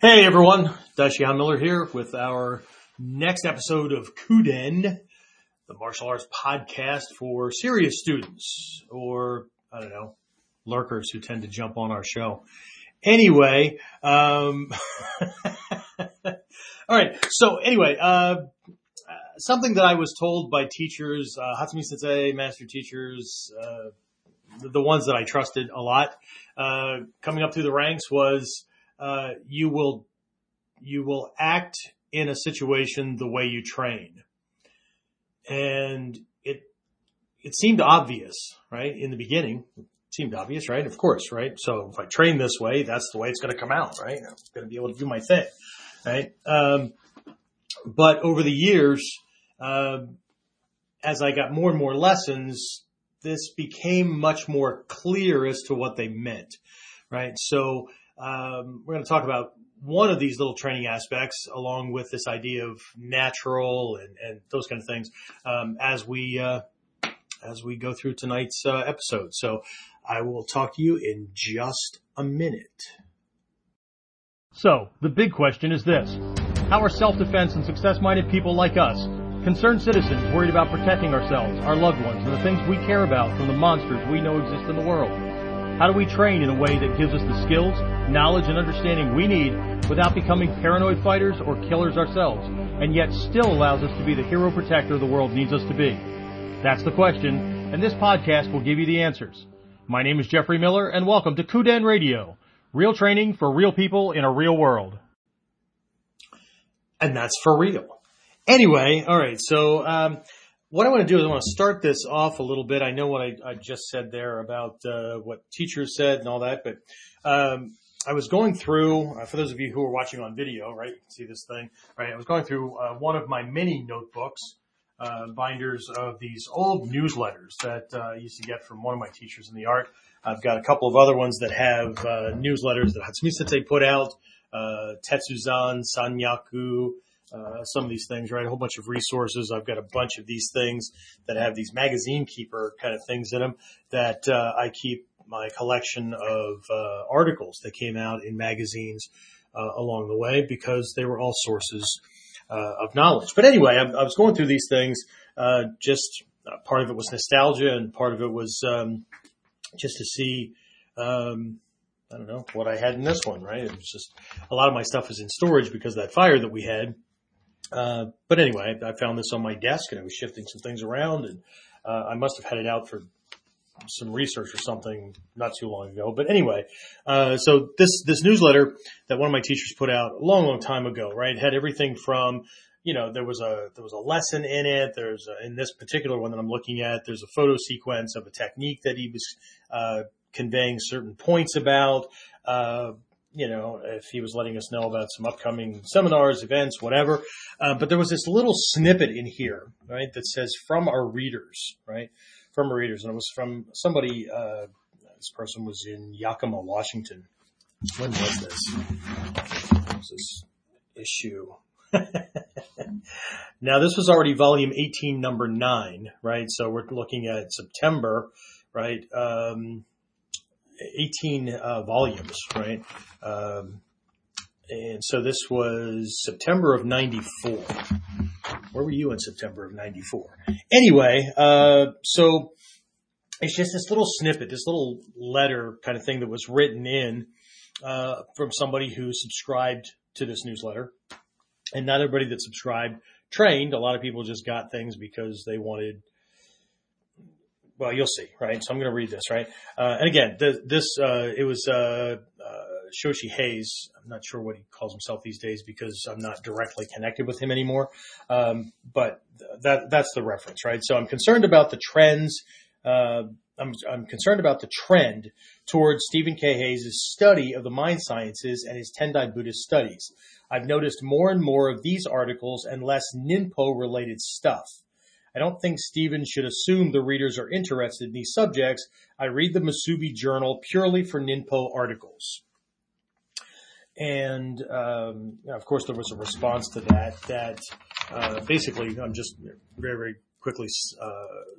Hey everyone, Daishihan Miller here with our next episode of Kuden, the martial arts podcast for serious students or, I don't know, lurkers who tend to jump on our show. Anyway, um, all right. So anyway, uh, something that I was told by teachers, uh, Hatsumi Sensei, master teachers, uh, the, the ones that I trusted a lot, uh, coming up through the ranks was, uh, you will, you will act in a situation the way you train. And it, it seemed obvious, right? In the beginning, it seemed obvious, right? Of course, right? So if I train this way, that's the way it's going to come out, right? I'm going to be able to do my thing, right? Um, but over the years, uh, as I got more and more lessons, this became much more clear as to what they meant, right? So um, we're going to talk about one of these little training aspects along with this idea of natural and, and those kind of things um, as we uh, as we go through tonight's uh, episode. So I will talk to you in just a minute. So, the big question is this. How are self-defense and success-minded people like us, concerned citizens worried about protecting ourselves, our loved ones, and the things we care about from the monsters we know exist in the world? How do we train in a way that gives us the skills, knowledge, and understanding we need without becoming paranoid fighters or killers ourselves, and yet still allows us to be the hero protector the world needs us to be? That's the question, and this podcast will give you the answers. My name is Jeffrey Miller, and welcome to Kuden Radio, real training for real people in a real world. And that's for real. Anyway, all right. So, um, what I want to do is I want to start this off a little bit. I know what I, I just said there about uh, what teachers said and all that, but um, I was going through, uh, for those of you who are watching on video, right, you can see this thing, right? I was going through uh, one of my many notebooks, uh, binders of these old newsletters that uh, I used to get from one of my teachers in the art. I've got a couple of other ones that have uh, newsletters that Hatsumi Sensei put out, Tetsuzan, Sanyaku, uh, some of these things, right? A whole bunch of resources. I've got a bunch of these things that have these magazine keeper kind of things in them that uh, I keep my collection of uh, articles that came out in magazines uh, along the way because they were all sources uh, of knowledge. But anyway, I, I, was going through these things. Uh, just part of it was nostalgia, and part of it was um, just to see. Um, I don't know what I had in this one, right? It was just a lot of my stuff is in storage because that fire that we had. Uh, but anyway, I, found this on my desk and I was shifting some things around and uh, I must have had it out for some research or something not too long ago. But anyway, uh, so this this newsletter that one of my teachers put out a long, long time ago, right, had everything from you know there was a there was a lesson in it. There's a, in this particular one that I'm looking at, there's a photo sequence of a technique that he was uh, conveying certain points about. You know, if he was letting us know about some upcoming seminars, events, whatever. Uh, but there was this little snippet in here, right, that says from our readers, right, from our readers. And it was from somebody, uh, this person was in Yakima, Washington. When was this? When was this issue? now this was already volume 18, number nine, right? So we're looking at September, right? Um, 18 uh, volumes, right? Um, and so this was September of 94. Where were you in September of 94? Anyway, uh, so it's just this little snippet, this little letter kind of thing that was written in uh, from somebody who subscribed to this newsletter. And not everybody that subscribed trained. A lot of people just got things because they wanted well, you'll see, right? So I'm going to read this, right? Uh, and again, the, this, uh, it was, uh, uh, Shidoshi Hayes. I'm not sure what he calls himself these days because I'm not directly connected with him anymore. Um, but that, that's the reference, right? So I'm concerned about the trends. Uh, I'm, I'm concerned about the trend towards Stephen K. Hayes' study of the mind sciences and his Tendai Buddhist studies. I've noticed more and more of these articles and less Ninpo related stuff. I don't think Stephen should assume the readers are interested in these subjects. I read the Musubi Journal purely for Ninpo articles. And um, of course, there was a response to that. That uh, basically, I'm just very, very quickly uh,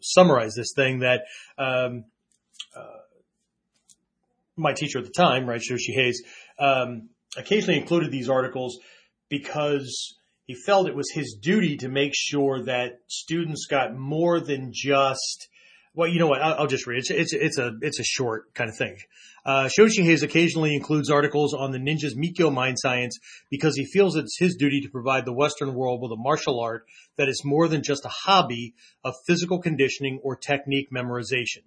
summarize this thing. That um, uh, my teacher at the time, right, Shidoshi Hayes, um, occasionally included these articles because he felt it was his duty to make sure that students got more than just well, you know what? I'll, just read. It's, it's it's a it's a short kind of thing. Uh, Shidoshi occasionally includes articles on the ninja's Mikyo mind science because he feels it's his duty to provide the Western world with a martial art that is more than just a hobby of physical conditioning or technique memorization.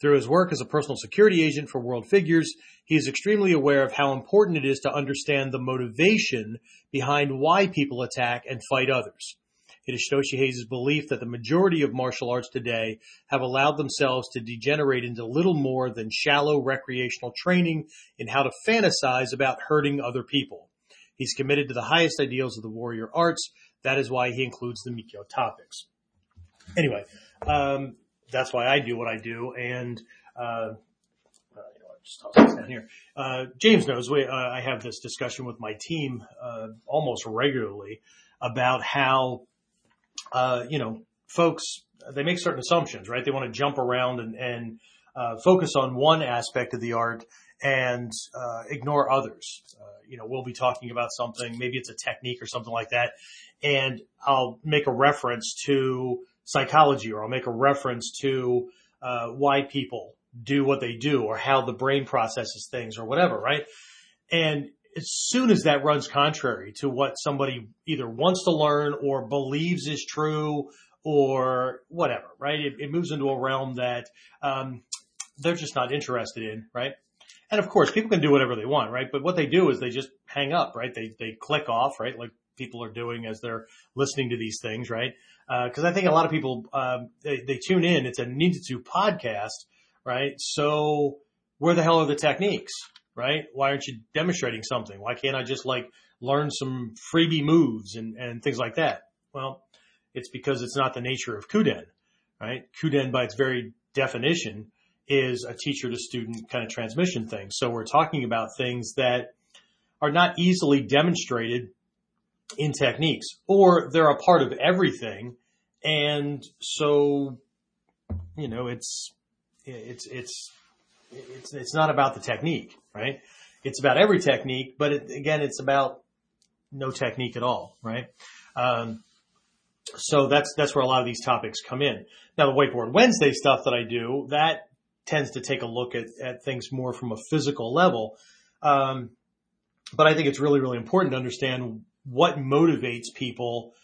Through his work as a personal security agent for world figures, he is extremely aware of how important it is to understand the motivation behind why people attack and fight others. It is Shidoshi Hayes' belief that the majority of martial arts today have allowed themselves to degenerate into little more than shallow recreational training in how to fantasize about hurting other people. He's committed to the highest ideals of the warrior arts. That is why he includes the Mikyo topics. Anyway, um, that's why I do what I do. And, uh, uh you know, just toss this down here. Uh, James knows we, uh, I have this discussion with my team, uh, almost regularly about how uh, you know, folks, they make certain assumptions, right? They want to jump around and, and uh, focus on one aspect of the art and uh, ignore others. You know, we'll be talking about something, maybe it's a technique or something like that, and I'll make a reference to psychology or I'll make a reference to uh, why people do what they do or how the brain processes things or whatever, right? And as soon as that runs contrary to what somebody either wants to learn or believes is true or whatever, right? It, it moves into a realm that um, they're just not interested in, right? And of course, people can do whatever they want, right? But what they do is they just hang up, right? They they click off, right? Like people are doing as they're listening to these things, right? Because uh, I think a lot of people um, they, they tune in. It's a ninjutsu podcast, right? So where the hell are the techniques, right? Why aren't you demonstrating something? Why can't I just like learn some freebie moves and, and things like that? Well, it's because it's not the nature of Kuden, right? Kuden by its very definition is a teacher to student kind of transmission thing. So we're talking about things that are not easily demonstrated in techniques or they're a part of everything. And so, you know, it's, it's, it's, it's, it's not about the technique, right? It's about every technique, but it, again, it's about no technique at all, right? Um, so that's, that's where a lot of these topics come in. Now the whiteboard Wednesday stuff that I do, that tends to take a look at, at things more from a physical level. Um, but I think it's really, really important to understand what motivates people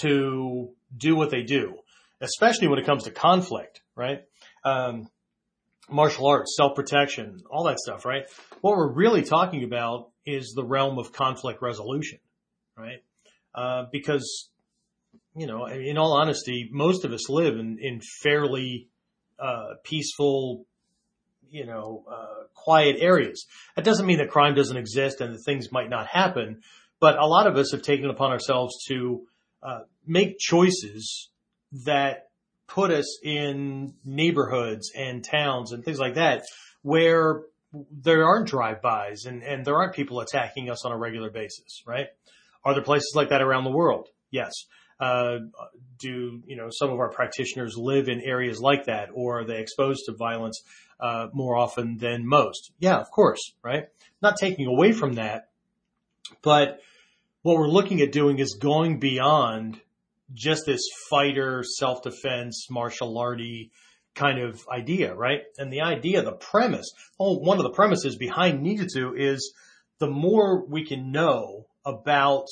to do what they do, especially when it comes to conflict, right? Um, martial arts, self-protection, all that stuff, right? What we're really talking about is the realm of conflict resolution, right? Uh, because, you know, in all honesty, most of us live in, in fairly, uh, peaceful, you know, uh, quiet areas. That doesn't mean that crime doesn't exist and that things might not happen, but a lot of us have taken upon ourselves to, uh, make choices that put us in neighborhoods and towns and things like that where there aren't drive-bys and, and there aren't people attacking us on a regular basis, right? Are there places like that around the world? Yes. Uh, do you know some of our practitioners live in areas like that, or are they exposed to violence uh, more often than most? Yeah, of course, right. Not taking away from that, but what we're looking at doing is going beyond just this fighter, self-defense, martial arty kind of idea, right? And the idea, the premise, oh, one of the premises behind Ninjutsu is the more we can know about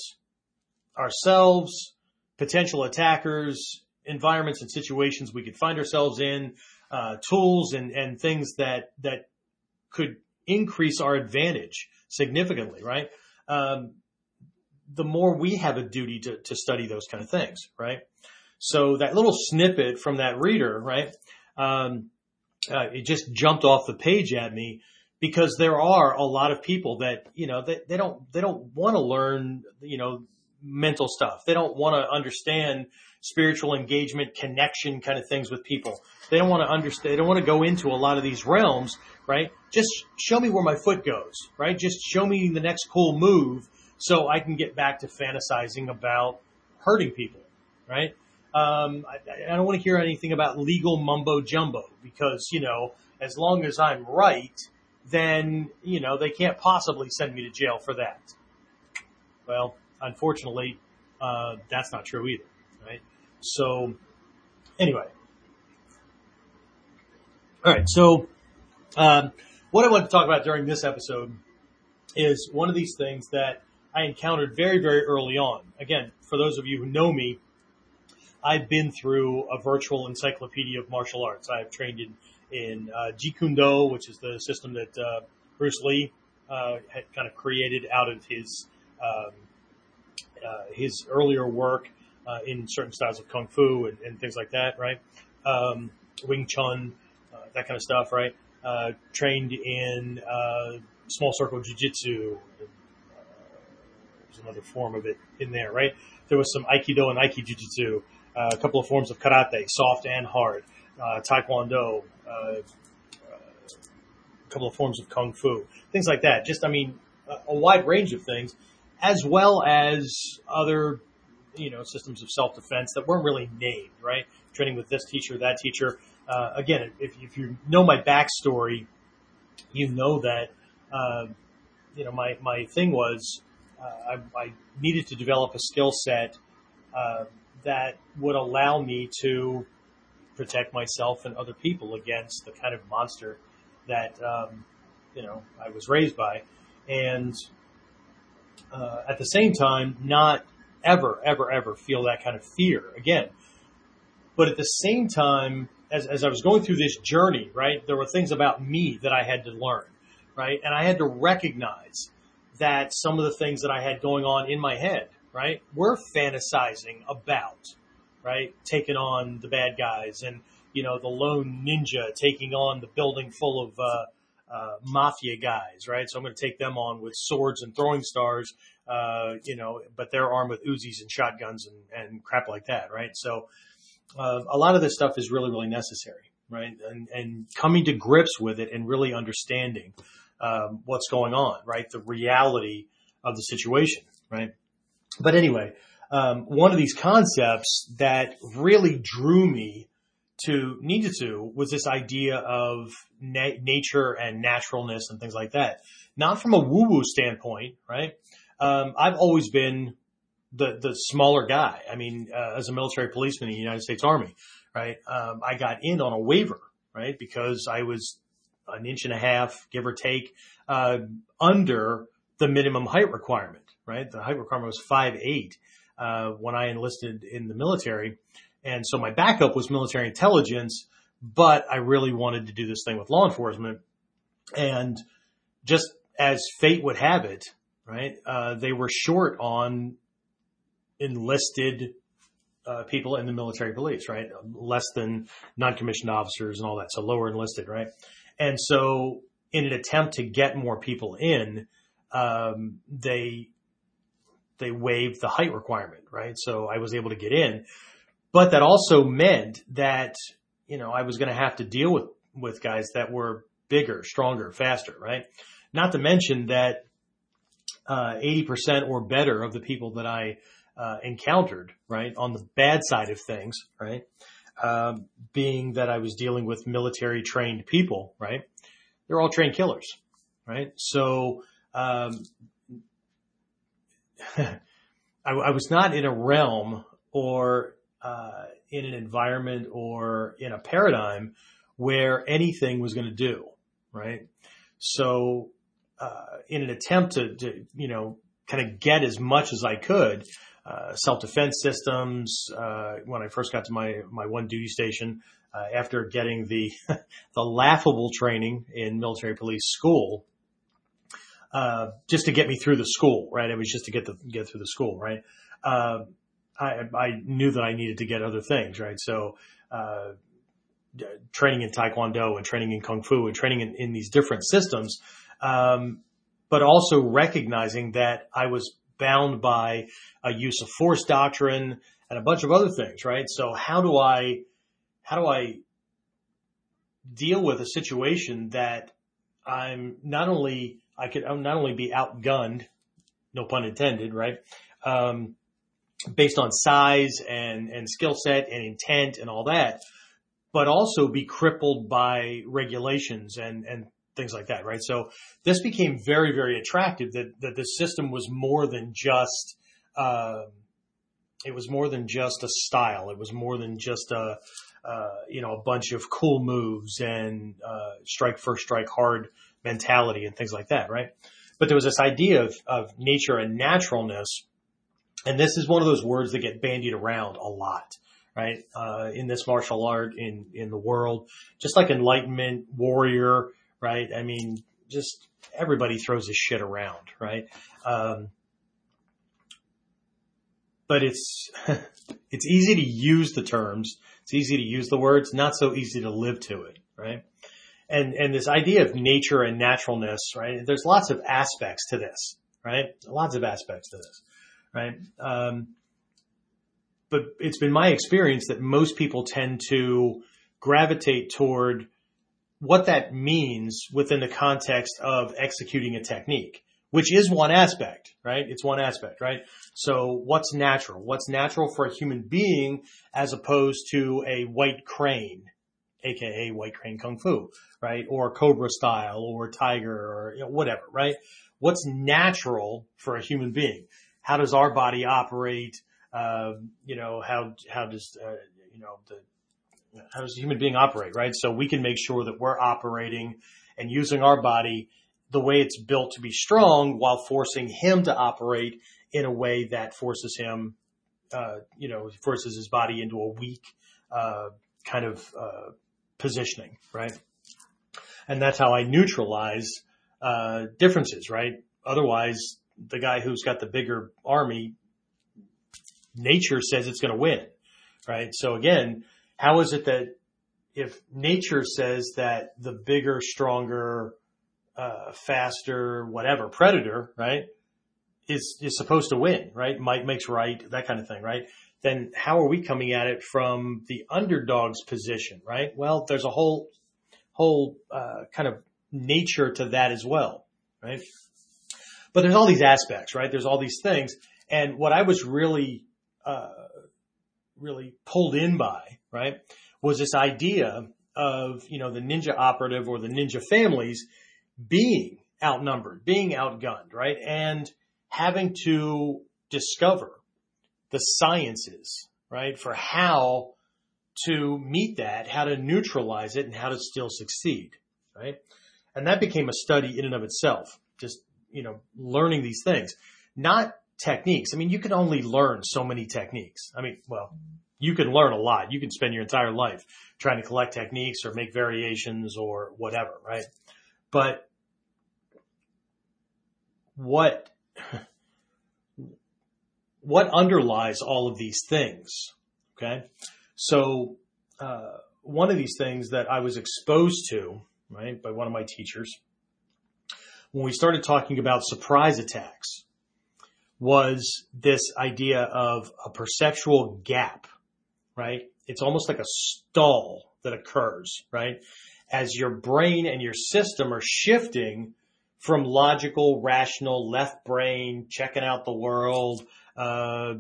ourselves, potential attackers, environments and situations we could find ourselves in, uh, tools and, and things that, that could increase our advantage significantly, right? Um, the more we have a duty to, to study those kind of things, right? So that little snippet from that reader, right? Um, uh, it just jumped off the page at me because there are a lot of people that, you know, they, they don't, they don't want to learn, you know, mental stuff. They don't want to understand spiritual engagement, connection kind of things with people. They don't want to understand, they don't want to go into a lot of these realms, right? Just show me where my foot goes, right? Just show me the next cool move so I can get back to fantasizing about hurting people, right? Um, I, I don't want to hear anything about legal mumbo jumbo because, you know, as long as I'm right, then, you know, they can't possibly send me to jail for that. Well, unfortunately, uh, that's not true either, right? So, anyway. All right, so um, what I want to talk about during this episode is one of these things that I encountered very, very early on. Again, for those of you who know me, I've been through a virtual encyclopedia of martial arts. I have trained in in uh, Jeet Kune Do, which is the system that uh, Bruce Lee uh, had kind of created out of his um, uh, his earlier work uh, in certain styles of kung fu and, and things like that, right? Um, Wing Chun, uh, that kind of stuff, right? Trained in small circle jujitsu. Uh, another form of it in there, right? There was some Aikido and Aikijujitsu, uh, a couple of forms of karate, soft and hard, uh, Taekwondo, uh, a couple of forms of kung fu, things like that. Just, I mean, a, a wide range of things, as well as other, you know, systems of self-defense that weren't really named, right? Training with this teacher, that teacher. Uh, again, if, if you know my backstory, you know that, uh, you know, my, my thing was, I, I needed to develop a skill set, uh, that would allow me to protect myself and other people against the kind of monster that um, you know I was raised by, and uh, at the same time, not ever, ever, ever feel that kind of fear again. But at the same time, as, as I was going through this journey, right, there were things about me that I had to learn, right, and I had to recognize that some of the things that I had going on in my head, right, were fantasizing about right? Taking on the bad guys and, you know, the lone ninja taking on the building full of, uh, uh, mafia guys, right? So I'm going to take them on with swords and throwing stars, uh, you know, but they're armed with Uzis and shotguns and, and crap like that, right? So, uh, a lot of this stuff is really, really necessary, right? And, and coming to grips with it and really understanding, um, what's going on, right? The reality of the situation, right? But anyway, um, one of these concepts that really drew me to to was this idea of na- nature and naturalness and things like that. Not from a woo woo standpoint, right? Um, I've always been the the smaller guy. I mean, uh, as a military policeman in the United States Army, right? Um, I got in on a waiver, right? Because I was an inch and a half, give or take, uh, under the minimum height requirement, right? The height requirement was five eight uh, when I enlisted in the military. And so my backup was military intelligence, but I really wanted to do this thing with law enforcement. And just as fate would have it, right, uh, they were short on enlisted uh, people in the military police, right? Less than non-commissioned officers and all that. So lower enlisted, right? And so in an attempt to get more people in, um, they they waived the height requirement, right? So I was able to get in, but that also meant that, you know, I was going to have to deal with, with guys that were bigger, stronger, faster, right? Not to mention that, uh, 80% or better of the people that I, uh, encountered, right, on the bad side of things, right, um, being that I was dealing with military trained people, right, they're all trained killers, right? So, um, I, I, was not in a realm or uh, in an environment or in a paradigm where anything was going to do, right? So, uh, in an attempt to, to, you know, kind of get as much as I could, uh, self-defense systems, uh, when I first got to my, my one duty station, uh, after getting the, the laughable training in military police school, uh, just to get me through the school, right? It was just to get the, get through the school, right? Uh, I, I knew that I needed to get other things, right? So, training in Taekwondo and training in Kung Fu and training in, in these different systems. Um, but also recognizing that I was bound by a use of force doctrine and a bunch of other things, right? So how do I, how do I deal with a situation that I'm not only I could not only be outgunned, no pun intended, right? Um, based on size and, and skill set and intent and all that, but also be crippled by regulations and, and things like that, right? So this became very, very attractive that, that the system was more than just, uh, it was more than just a style. It was more than just a, uh, you know, a bunch of cool moves and, uh, strike first, strike hard mentality and things like that, right? But there was this idea of, of nature and naturalness. And this is one of those words that get bandied around a lot, right? Uh, in this martial art, in, in the world, just like enlightenment, warrior, right? I mean, just everybody throws this shit around, right? Um, but it's, it's easy to use the terms. It's easy to use the words, not so easy to live to it, right? And, and this idea of nature and naturalness, right? There's lots of aspects to this, right? Lots of aspects to this, right? Um, but it's been my experience that most people tend to gravitate toward what that means within the context of executing a technique, which is one aspect, right? It's one aspect, right? So what's natural? What's natural for a human being as opposed to a white crane, aka white crane kung fu, right? Or cobra style or tiger or you know, whatever, right? What's natural for a human being? How does our body operate? Uh, you know, how, how does, uh, you know, the, how does a human being operate, right? So we can make sure that we're operating and using our body the way it's built to be strong while forcing him to operate in a way that forces him, uh, you know, forces his body into a weak, uh, kind of, uh, positioning, right? And that's how I neutralize, uh, differences, right? Otherwise, the guy who's got the bigger army, nature says it's going to win, right? So again, how is it that if nature says that the bigger, stronger, uh, faster, whatever predator, right, is is supposed to win, right? Might makes right, that kind of thing, right? Then how are we coming at it from the underdog's position, right? Well, there's a whole whole uh, kind of nature to that as well, right? But there's all these aspects, right? There's all these things, and what I was really uh, really pulled in by, right, was this idea of, you know, the ninja operative or the ninja families being outnumbered, being outgunned, right? And having to discover the sciences, right, for how to meet that, how to neutralize it and how to still succeed, right? And that became a study in and of itself, just, you know, learning these things, not techniques. I mean, you can only learn so many techniques. I mean, well, you can learn a lot. You can spend your entire life trying to collect techniques or make variations or whatever, right? But what, what underlies all of these things? Okay. So, uh, one of these things that I was exposed to, right, by one of my teachers, when we started talking about surprise attacks, was this idea of a perceptual gap, right? It's almost like a stall that occurs, right? As your brain and your system are shifting from logical, rational, left brain, checking out the world, uh,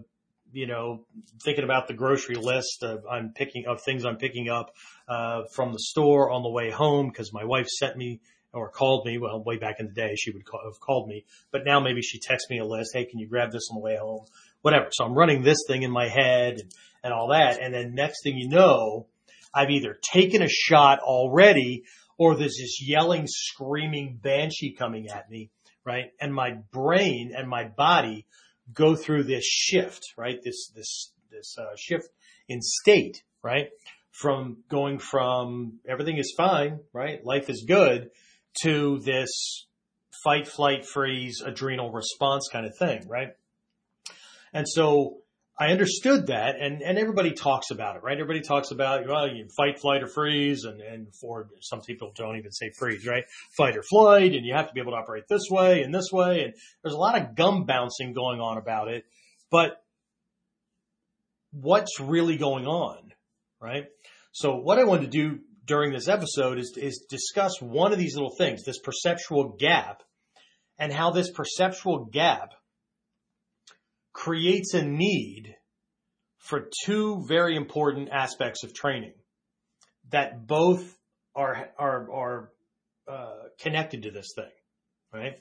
you know, thinking about the grocery list of I'm picking of things I'm picking up uh, from the store on the way home because my wife sent me or called me. Well, way back in the day, she would call, have called me, but now maybe she texts me a list. Hey, can you grab this on the way home? Whatever. So I'm running this thing in my head and, and all that. And then next thing you know, I've either taken a shot already or there's this yelling, screaming banshee coming at me, right? And my brain and my body go through this shift, right? This, this, this uh, shift in state, right? From going from everything is fine, right? Life is good to this fight, flight, freeze, adrenal response kind of thing, right? And so I understood that and, and everybody talks about it, right? Everybody talks about, well, you fight, flight, or freeze. And, and for some people don't even say freeze, right? Fight or flight. And you have to be able to operate this way and this way. And there's a lot of gum bouncing going on about it. But what's really going on, right? So what I wanted to do during this episode is, is discuss one of these little things, this perceptual gap and how this perceptual gap creates a need for two very important aspects of training that both are, are, are, uh, connected to this thing, right?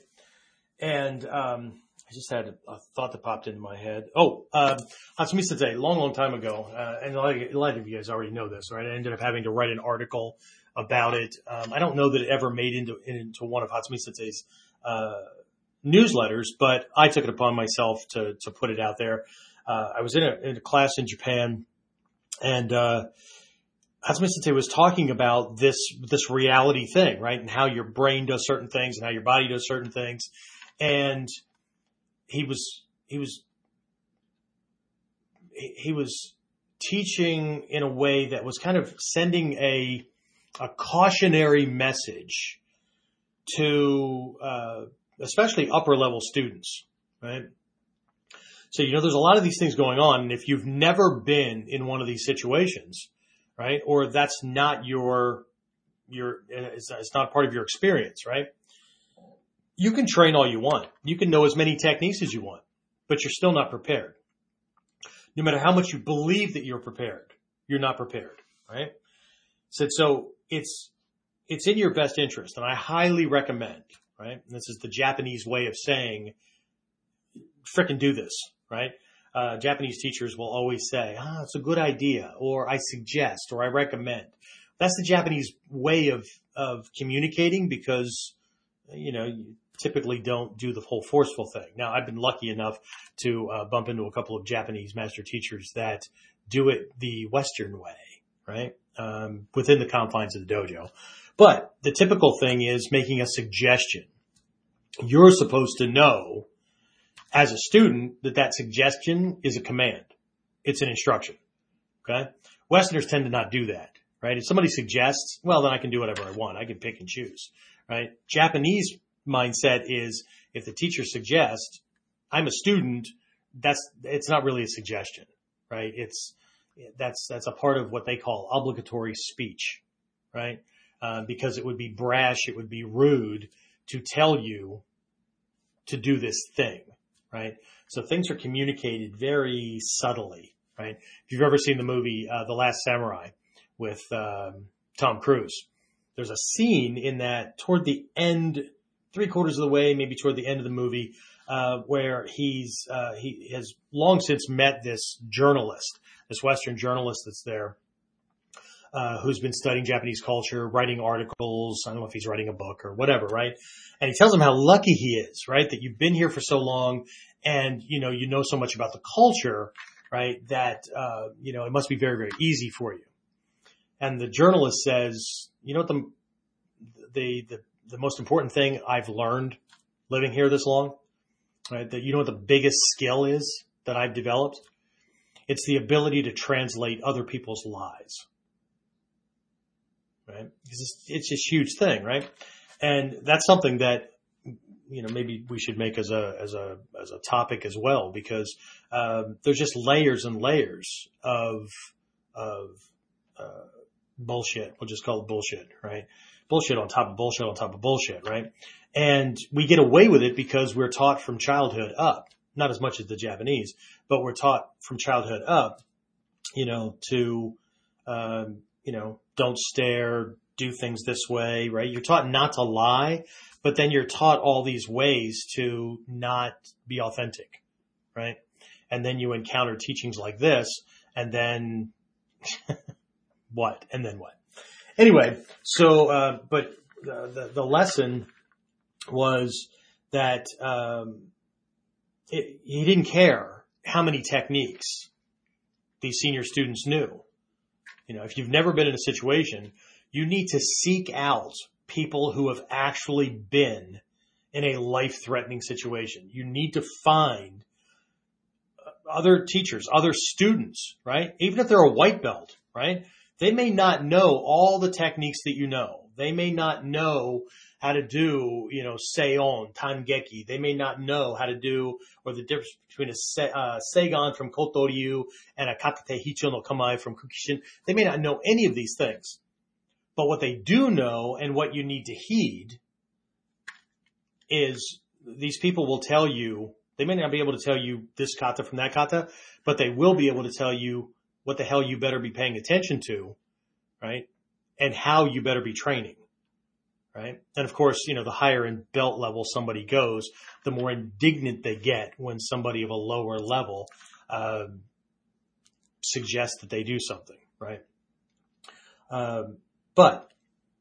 And um, I just had a, a, thought that popped into my head. Oh, um, Hatsumi Sensei, long, long time ago, uh, and a lot, of, a lot, of, you guys already know this, right? I ended up having to write an article about it. Um, I don't know that it ever made into into one of Hatsumi Sensei's uh, newsletters, but I took it upon myself to to put it out there. Uh, I was in a, in a, class in Japan, and uh, Hatsumi Sensei was talking about this this reality thing, right, and how your brain does certain things and how your body does certain things, and he was he was he was teaching in a way that was kind of sending a a cautionary message to uh, especially upper level students, right? So you know, there's a lot of these things going on, and if you've never been in one of these situations, right, or that's not your your uh, it's, it's not part of your experience, right? you can train all you want. You can know as many techniques as you want, but you're still not prepared. No matter how much you believe that you're prepared, you're not prepared, right? So, so it's, it's in your best interest and I highly recommend, right? And this is the Japanese way of saying, fricking do this, right? Uh, Japanese teachers will always say, ah, it's a good idea, or I suggest, or I recommend. That's the Japanese way of, of communicating because, you know, you typically don't do the whole forceful thing. Now, I've been lucky enough to uh, bump into a couple of Japanese master teachers that do it the Western way, right? Um, within the confines of the dojo. But the typical thing is making a suggestion. You're supposed to know as a student that that suggestion is a command. It's an instruction. Okay. Westerners tend to not do that, right? If somebody suggests, well, then I can do whatever I want. I can pick and choose, right? Japanese mindset is if the teacher suggests, I'm a student, that's, it's not really a suggestion, right? It's, that's, that's a part of what they call obligatory speech, right? Uh, because it would be brash, it would be rude to tell you to do this thing, right? So things are communicated very subtly, right? If you've ever seen the movie, uh, The Last Samurai with, um, Tom Cruise, there's a scene in that toward the end three quarters of the way, maybe toward the end of the movie, uh, where he's uh, he has long since met this journalist, this Western journalist that's there, uh, who's been studying Japanese culture, writing articles. I don't know if he's writing a book or whatever, right? And he tells him how lucky he is, right, that you've been here for so long, and you know you know so much about the culture, right, that uh, you know it must be very very easy for you. And the journalist says, you know what the the the the most important thing I've learned living here this long, right? That you know what the biggest skill is that I've developed? It's the ability to translate other people's lies. Right? Because it's, this huge thing, right? And that's something that you know maybe we should make as a as a as a topic as well because um, there's just layers and layers of of uh, bullshit. We'll just call it bullshit, right? bullshit on top of bullshit on top of bullshit, right? And we get away with it because we're taught from childhood up, not as much as the Japanese, but we're taught from childhood up, you know, to, um, you know, don't stare, do things this way, right? You're taught not to lie, but then you're taught all these ways to not be authentic, right? And then you encounter teachings like this and then what? And then what? Anyway, so, uh, but the, the, lesson was that, um, it, he didn't care how many techniques these senior students knew. You know, if you've never been in a situation, you need to seek out people who have actually been in a life threatening situation. You need to find uh, other teachers, other students, right? Even if they're a white belt, right? They may not know all the techniques that you know. They may not know how to do, you know, Seon, Tangeki. They may not know how to do, or the difference between a se, uh, Seigan from Kotoryu and a Katate Hicho no Kamae from Kukishin. They may not know any of these things. But what they do know and what you need to heed is these people will tell you, they may not be able to tell you this kata from that kata, but they will be able to tell you what the hell you better be paying attention to, right? And how you better be training, right? And of course, you know, the higher in belt level somebody goes, the more indignant they get when somebody of a lower level uh, suggests that they do something, right? Um, but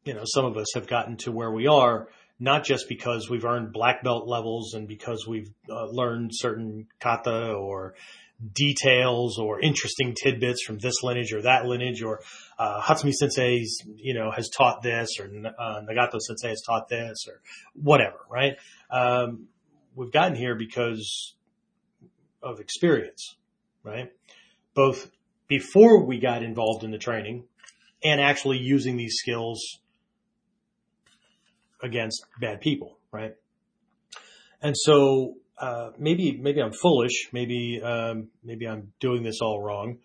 you know, some of us have gotten to where we are not just because we've earned black belt levels and because we've uh, learned certain kata or details or interesting tidbits from this lineage or that lineage or uh, Hatsumi Sensei's, you know, has taught this or uh, Nagato Sensei has taught this or whatever, right? Um, we've gotten here because of experience, right? Both before we got involved in the training and actually using these skills against bad people, right? And so uh, maybe maybe I'm foolish, maybe um, maybe I'm doing this all wrong,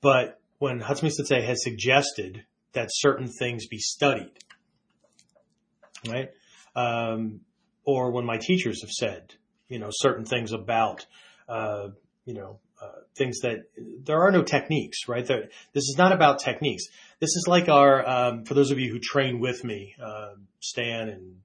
but when Hatsumi Sensei has suggested that certain things be studied, right, um, or when my teachers have said, you know, certain things about, uh, you know, uh, things that there are no techniques, right? There, this is not about techniques. This is like our, um, for those of you who train with me, uh, Stan and, and,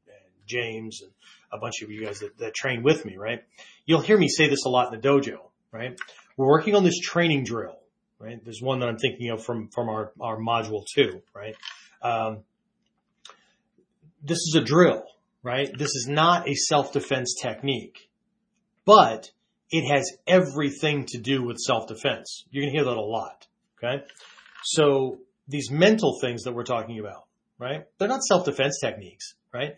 James and a bunch of you guys that, that train with me, right? You'll hear me say this a lot in the dojo, right? We're working on this training drill, right? There's one that I'm thinking of from, from our, our module two, right? Um, this is a drill, right? This is not a self-defense technique, but it has everything to do with self-defense. You're going to hear that a lot. Okay. So these mental things that we're talking about, right? They're not self-defense techniques, right?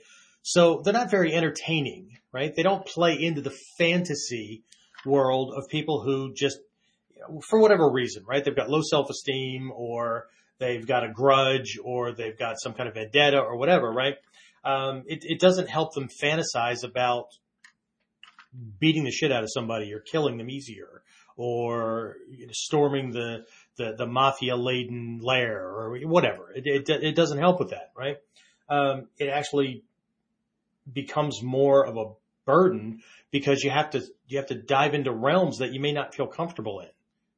So they're not very entertaining, right? They don't play into the fantasy world of people who just, you know, for whatever reason, right? They've got low self-esteem or they've got a grudge or they've got some kind of vendetta or whatever, right? Um, it, it doesn't help them fantasize about beating the shit out of somebody or killing them easier or storming the, the, the mafia laden lair or whatever. It, it, it, doesn't help with that, right? Um, it actually becomes more of a burden because you have to, you have to dive into realms that you may not feel comfortable in,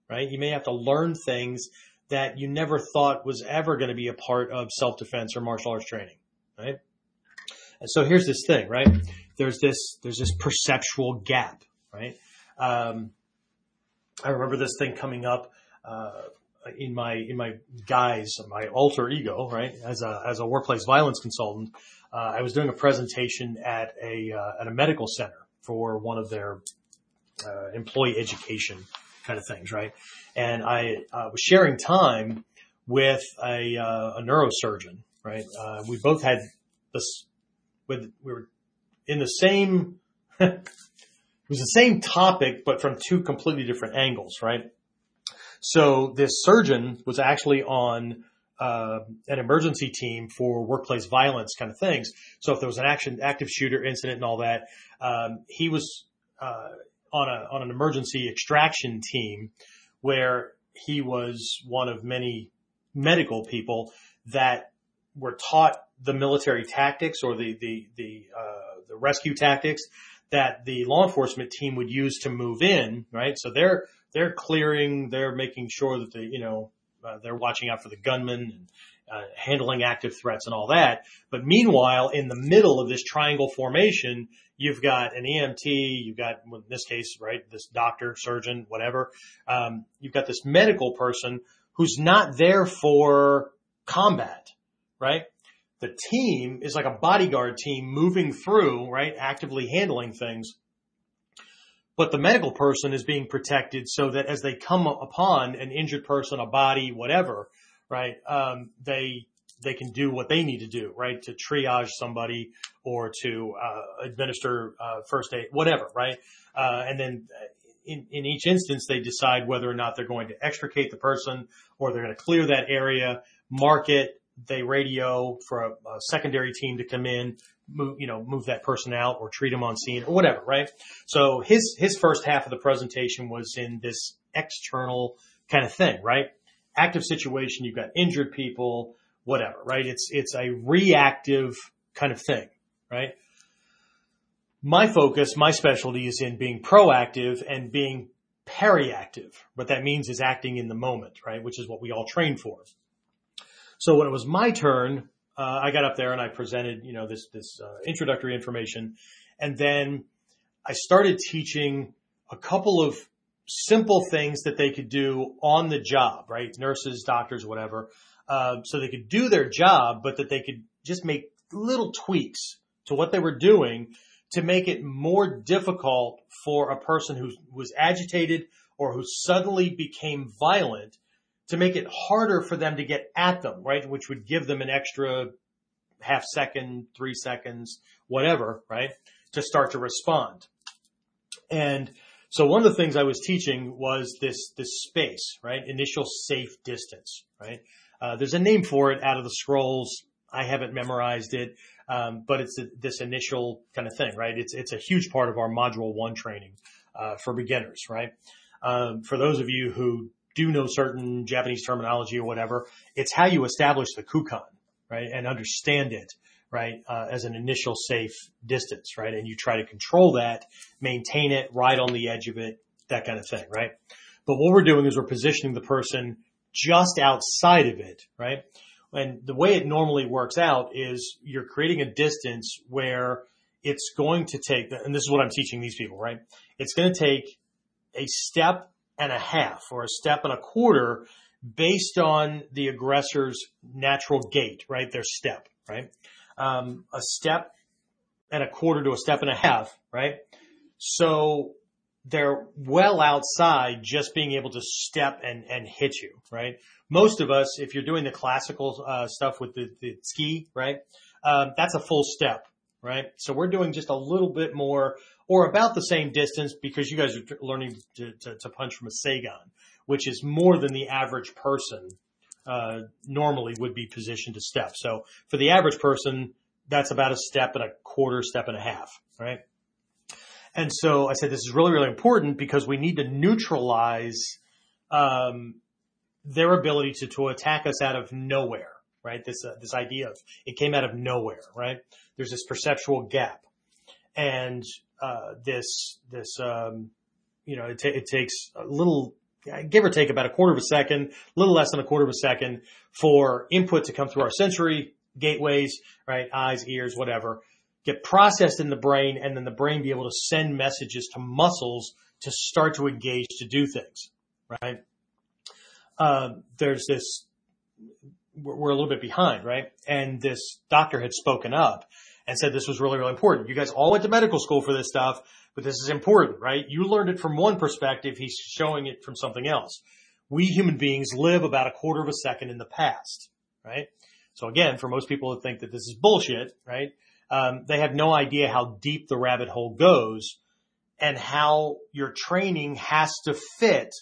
right? You may have to learn things that you never thought was ever going to be a part of self-defense or martial arts training, right? And so here's this thing, right? There's this, there's this perceptual gap, right? Um, I remember this thing coming up, uh, in my, in my guise, my alter ego, right? As a, as a workplace violence consultant, uh, I was doing a presentation at a, uh, at a medical center for one of their, uh, employee education kind of things, right? And I uh, was sharing time with a, uh, a neurosurgeon, right? Uh, we both had this with, we were in the same, it was the same topic, but from two completely different angles, right? So this surgeon was actually on uh, an emergency team for workplace violence kind of things. So if there was an action, active shooter incident and all that, um, he was uh, on a on an emergency extraction team where he was one of many medical people that were taught the military tactics or the the the uh, the rescue tactics that the law enforcement team would use to move in, right? So they're they're clearing, they're making sure that the you know uh, they're watching out for the gunmen and uh, handling active threats and all that. But meanwhile, in the middle of this triangle formation, you've got an EMT, you've got in this case, right, this doctor, surgeon, whatever. Um, you've got this medical person who's not there for combat, right? The team is like a bodyguard team moving through, right? Actively handling things. But the medical person is being protected so that as they come upon an injured person, a body, whatever, right? Um, they, they can do what they need to do, right? To triage somebody or to, uh, administer, uh, first aid, whatever, right? Uh, and then in, in each instance, they decide whether or not they're going to extricate the person or they're going to clear that area, mark it, they radio for a, a, secondary team to come in, move, you know, move that person out or treat them on scene or whatever, right? So his, his first half of the presentation was in this external kind of thing, right? Active situation, you've got injured people, whatever, right? It's, it's a reactive kind of thing, right? My focus, my specialty is in being proactive and being periactive. What that means is acting in the moment, right? Which is what we all train for. So when it was my turn, uh, I got up there and I presented, you know, this, this, uh, introductory information. And then I started teaching a couple of simple things that they could do on the job, right? Nurses, doctors, whatever. Uh, so they could do their job, but that they could just make little tweaks to what they were doing to make it more difficult for a person who was agitated or who suddenly became violent to make it harder for them to get at them, right? Which would give them an extra half second, three seconds, whatever, right? To start to respond. And so one of the things I was teaching was this, this space, right? Initial safe distance, right? Uh, there's a name for it out of the scrolls. I haven't memorized it. Um, but it's a, this initial kind of thing, right? It's, it's a huge part of our module one training, uh, for beginners, right? Um, for those of you who do know certain Japanese terminology or whatever, it's how you establish the kukan, right? And understand it, right? Uh, as an initial safe distance, right? And you try to control that, maintain it right on the edge of it, that kind of thing, right? But what we're doing is we're positioning the person just outside of it, right? And the way it normally works out is you're creating a distance where it's going to take, and this is what I'm teaching these people, right? It's going to take a step and a half or a step and a quarter based on the aggressor's natural gait, right? Their step, right? Um, a step and a quarter to a step and a half, right? So they're well outside just being able to step and, and hit you, right? Most of us, if you're doing the classical uh, stuff with the, the tsuki, right? Um, that's a full step, right? So we're doing just a little bit more or about the same distance because you guys are learning to, to, to punch from a seigan, which is more than the average person uh, normally would be positioned to step. So for the average person, that's about a step and a quarter, step and a half, right? And so I said, this is really, really important because we need to neutralize, um, their ability to, to attack us out of nowhere, right? This, uh, this idea of it came out of nowhere, right? There's this perceptual gap and, uh, this, this, um, you know, it, it takes a little, give or take about a quarter of a second, a little less than a quarter of a second for input to come through our sensory gateways, right? Eyes, ears, whatever get processed in the brain and then the brain be able to send messages to muscles to start to engage to do things, right? Um, there's this, we're a little bit behind, right? And this doctor had spoken up and said this was really, really important. You guys all went to medical school for this stuff, but this is important, right? You learned it from one perspective. He's showing it from something else. We human beings live about a quarter of a second in the past, right? So again, for most people who think that this is bullshit, right? um, they have no idea how deep the rabbit hole goes and how your training has to fit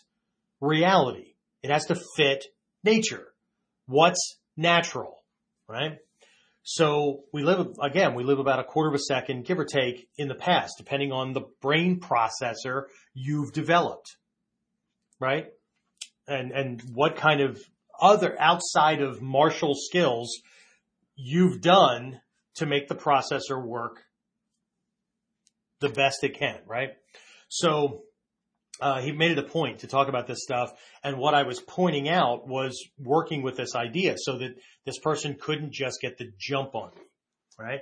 reality. It has to fit nature. What's natural, right? So we live, again, we live about a quarter of a second, give or take, in the past, depending on the brain processor you've developed, right? And, and what kind of other outside of martial skills you've done to make the processor work the best it can, right? So, uh, he made it a point to talk about this stuff. And what I was pointing out was working with this idea so that this person couldn't just get the jump on me, right?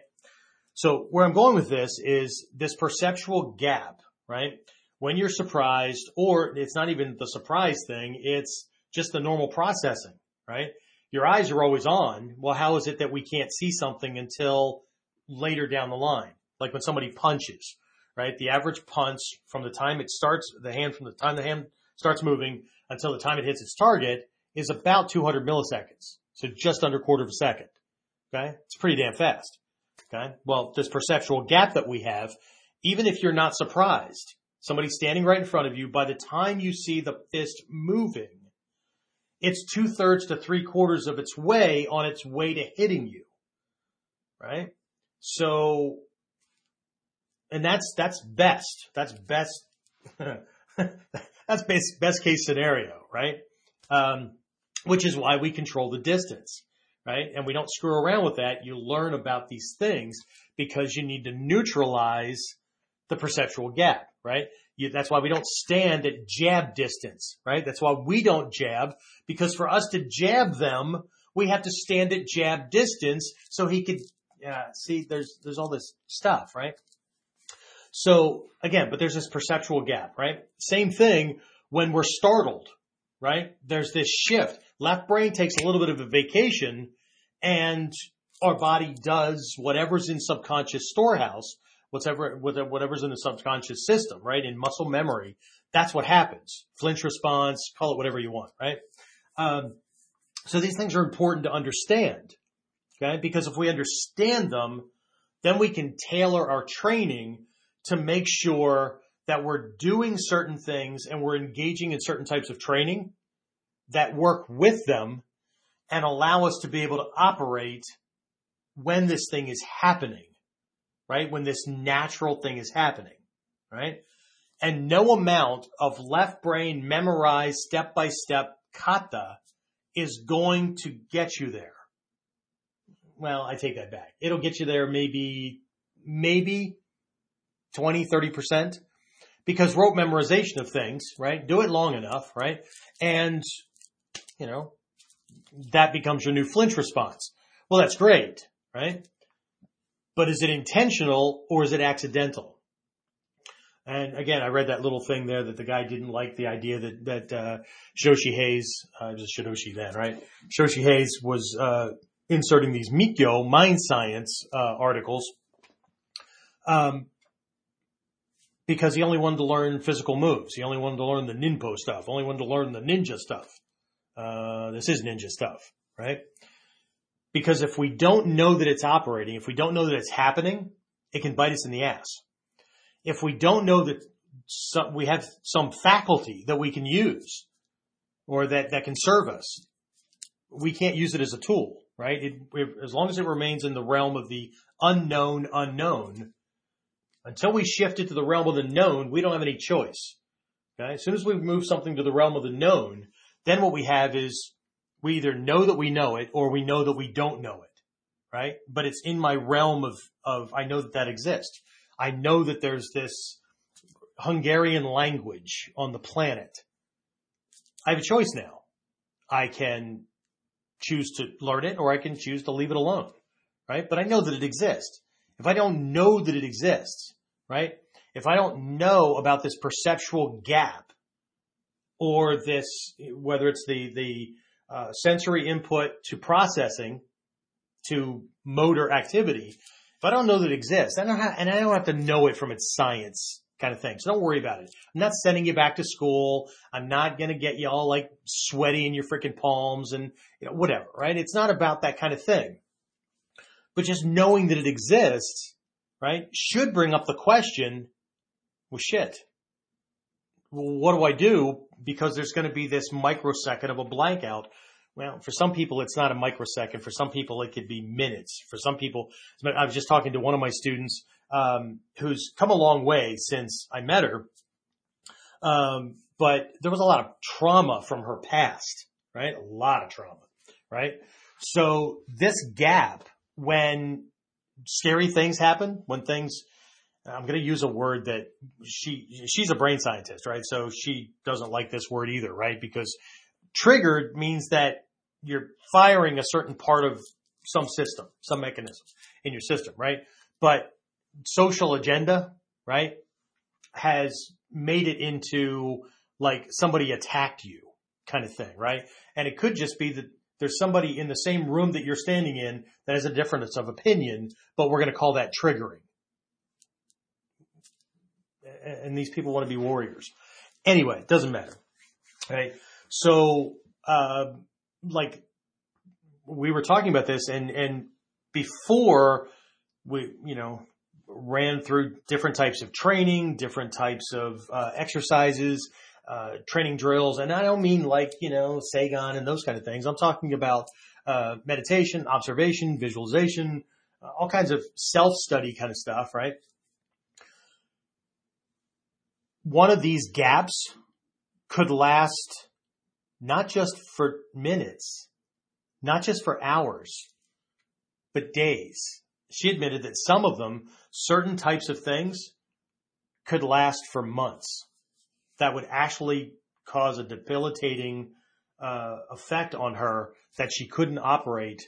So where I'm going with this is this perceptual gap, right? When you're surprised, or it's not even the surprise thing, it's just the normal processing, right? your eyes are always on. Well, how is it that we can't see something until later down the line? Like when somebody punches, right? The average punch from the time it starts, the hand from the time the hand starts moving until the time it hits its target is about 200 milliseconds. So just under a quarter of a second. Okay. It's pretty damn fast. Okay. Well, this perceptual gap that we have, even if you're not surprised, somebody standing right in front of you, by the time you see the fist moving, it's two thirds to three quarters of its way on its way to hitting you. Right? So, and that's, that's best. That's best. that's best, best case scenario, right? Um, which is why we control the distance, right? And we don't screw around with that. You learn about these things because you need to neutralize the perceptual gap, right? You, that's why we don't stand at jab distance, right? That's why we don't jab because for us to jab them, we have to stand at jab distance so he could, uh, see, there's, there's all this stuff, right? So again, but there's this perceptual gap, right? Same thing when we're startled, right? There's this shift. Left brain takes a little bit of a vacation and our body does whatever's in subconscious storehouse, whatever, whatever's in the subconscious system, right? In muscle memory. That's what happens. Flinch response, call it whatever you want, right? Um, so these things are important to understand, okay? Because if we understand them, then we can tailor our training to make sure that we're doing certain things and we're engaging in certain types of training that work with them and allow us to be able to operate when this thing is happening, right? When this natural thing is happening, right? And no amount of left brain memorized step by step kata is going to get you there. Well, I take that back. It'll get you there maybe, maybe 20, 30% because rote memorization of things, right? Do it long enough, right? And, you know, that becomes your new flinch response. Well, that's great, right? But is it intentional or is it accidental? And again, I read that little thing there that the guy didn't like the idea that, that, uh, Shoshi Hayes, uh, just Shidoshi then, right? Shoshi Hayes was, uh, inserting these Mikkyo mind science, uh, articles. Um, because he only wanted to learn physical moves. He only wanted to learn the ninpo stuff, only wanted to learn the ninja stuff. Uh, this is ninja stuff, right? Because if we don't know that it's operating, if we don't know that it's happening, it can bite us in the ass. If we don't know that some, we have some faculty that we can use or that, that can serve us, we can't use it as a tool, right? It, as long as it remains in the realm of the unknown unknown, until we shift it to the realm of the known, we don't have any choice. Okay. As soon as we move something to the realm of the known, then what we have is we either know that we know it or we know that we don't know it. Right. But it's in my realm of, of, I know that that exists. I know that there's this Hungarian language on the planet. I have a choice now. I can choose to learn it or I can choose to leave it alone. Right. But I know that it exists. If I don't know that it exists, right? If I don't know about this perceptual gap or this, whether it's the, the uh, sensory input to processing to motor activity, if I don't know that it exists, I don't have, and I don't have to know it from its science kind of thing. So don't worry about it. I'm not sending you back to school. I'm not going to get you all like sweaty in your freaking palms and you know, whatever, right? It's not about that kind of thing. But just knowing that it exists right, should bring up the question, well shit, what do I do? Because there's going to be this microsecond of a blank out. Well, for some people, it's not a microsecond. For some people, it could be minutes. For some people, I was just talking to one of my students, um, who's come a long way since I met her. Um, but there was a lot of trauma from her past, right? A lot of trauma, right? So this gap when scary things happen when things, I'm going to use a word that she, she's a brain scientist, right? So she doesn't like this word either, right? Because triggered means that you're firing a certain part of some system, some mechanism in your system, right? But social agenda, right, has made it into like somebody attacked you kind of thing, right? And it could just be that there's somebody in the same room that you're standing in that has a difference of opinion, but we're going to call that triggering. And these people want to be warriors. Anyway, it doesn't matter. Right. So, uh, like we were talking about this and, and before we, you know, ran through different types of training, different types of uh, exercises, uh, training drills. And I don't mean like, you know, Seigan and those kind of things. I'm talking about, uh, meditation, observation, visualization, uh, all kinds of self-study kind of stuff, right? One of these gaps could last not just for minutes, not just for hours, but days. She admitted that some of them, certain types of things, could last for months that would actually cause a debilitating uh, effect on her that she couldn't operate,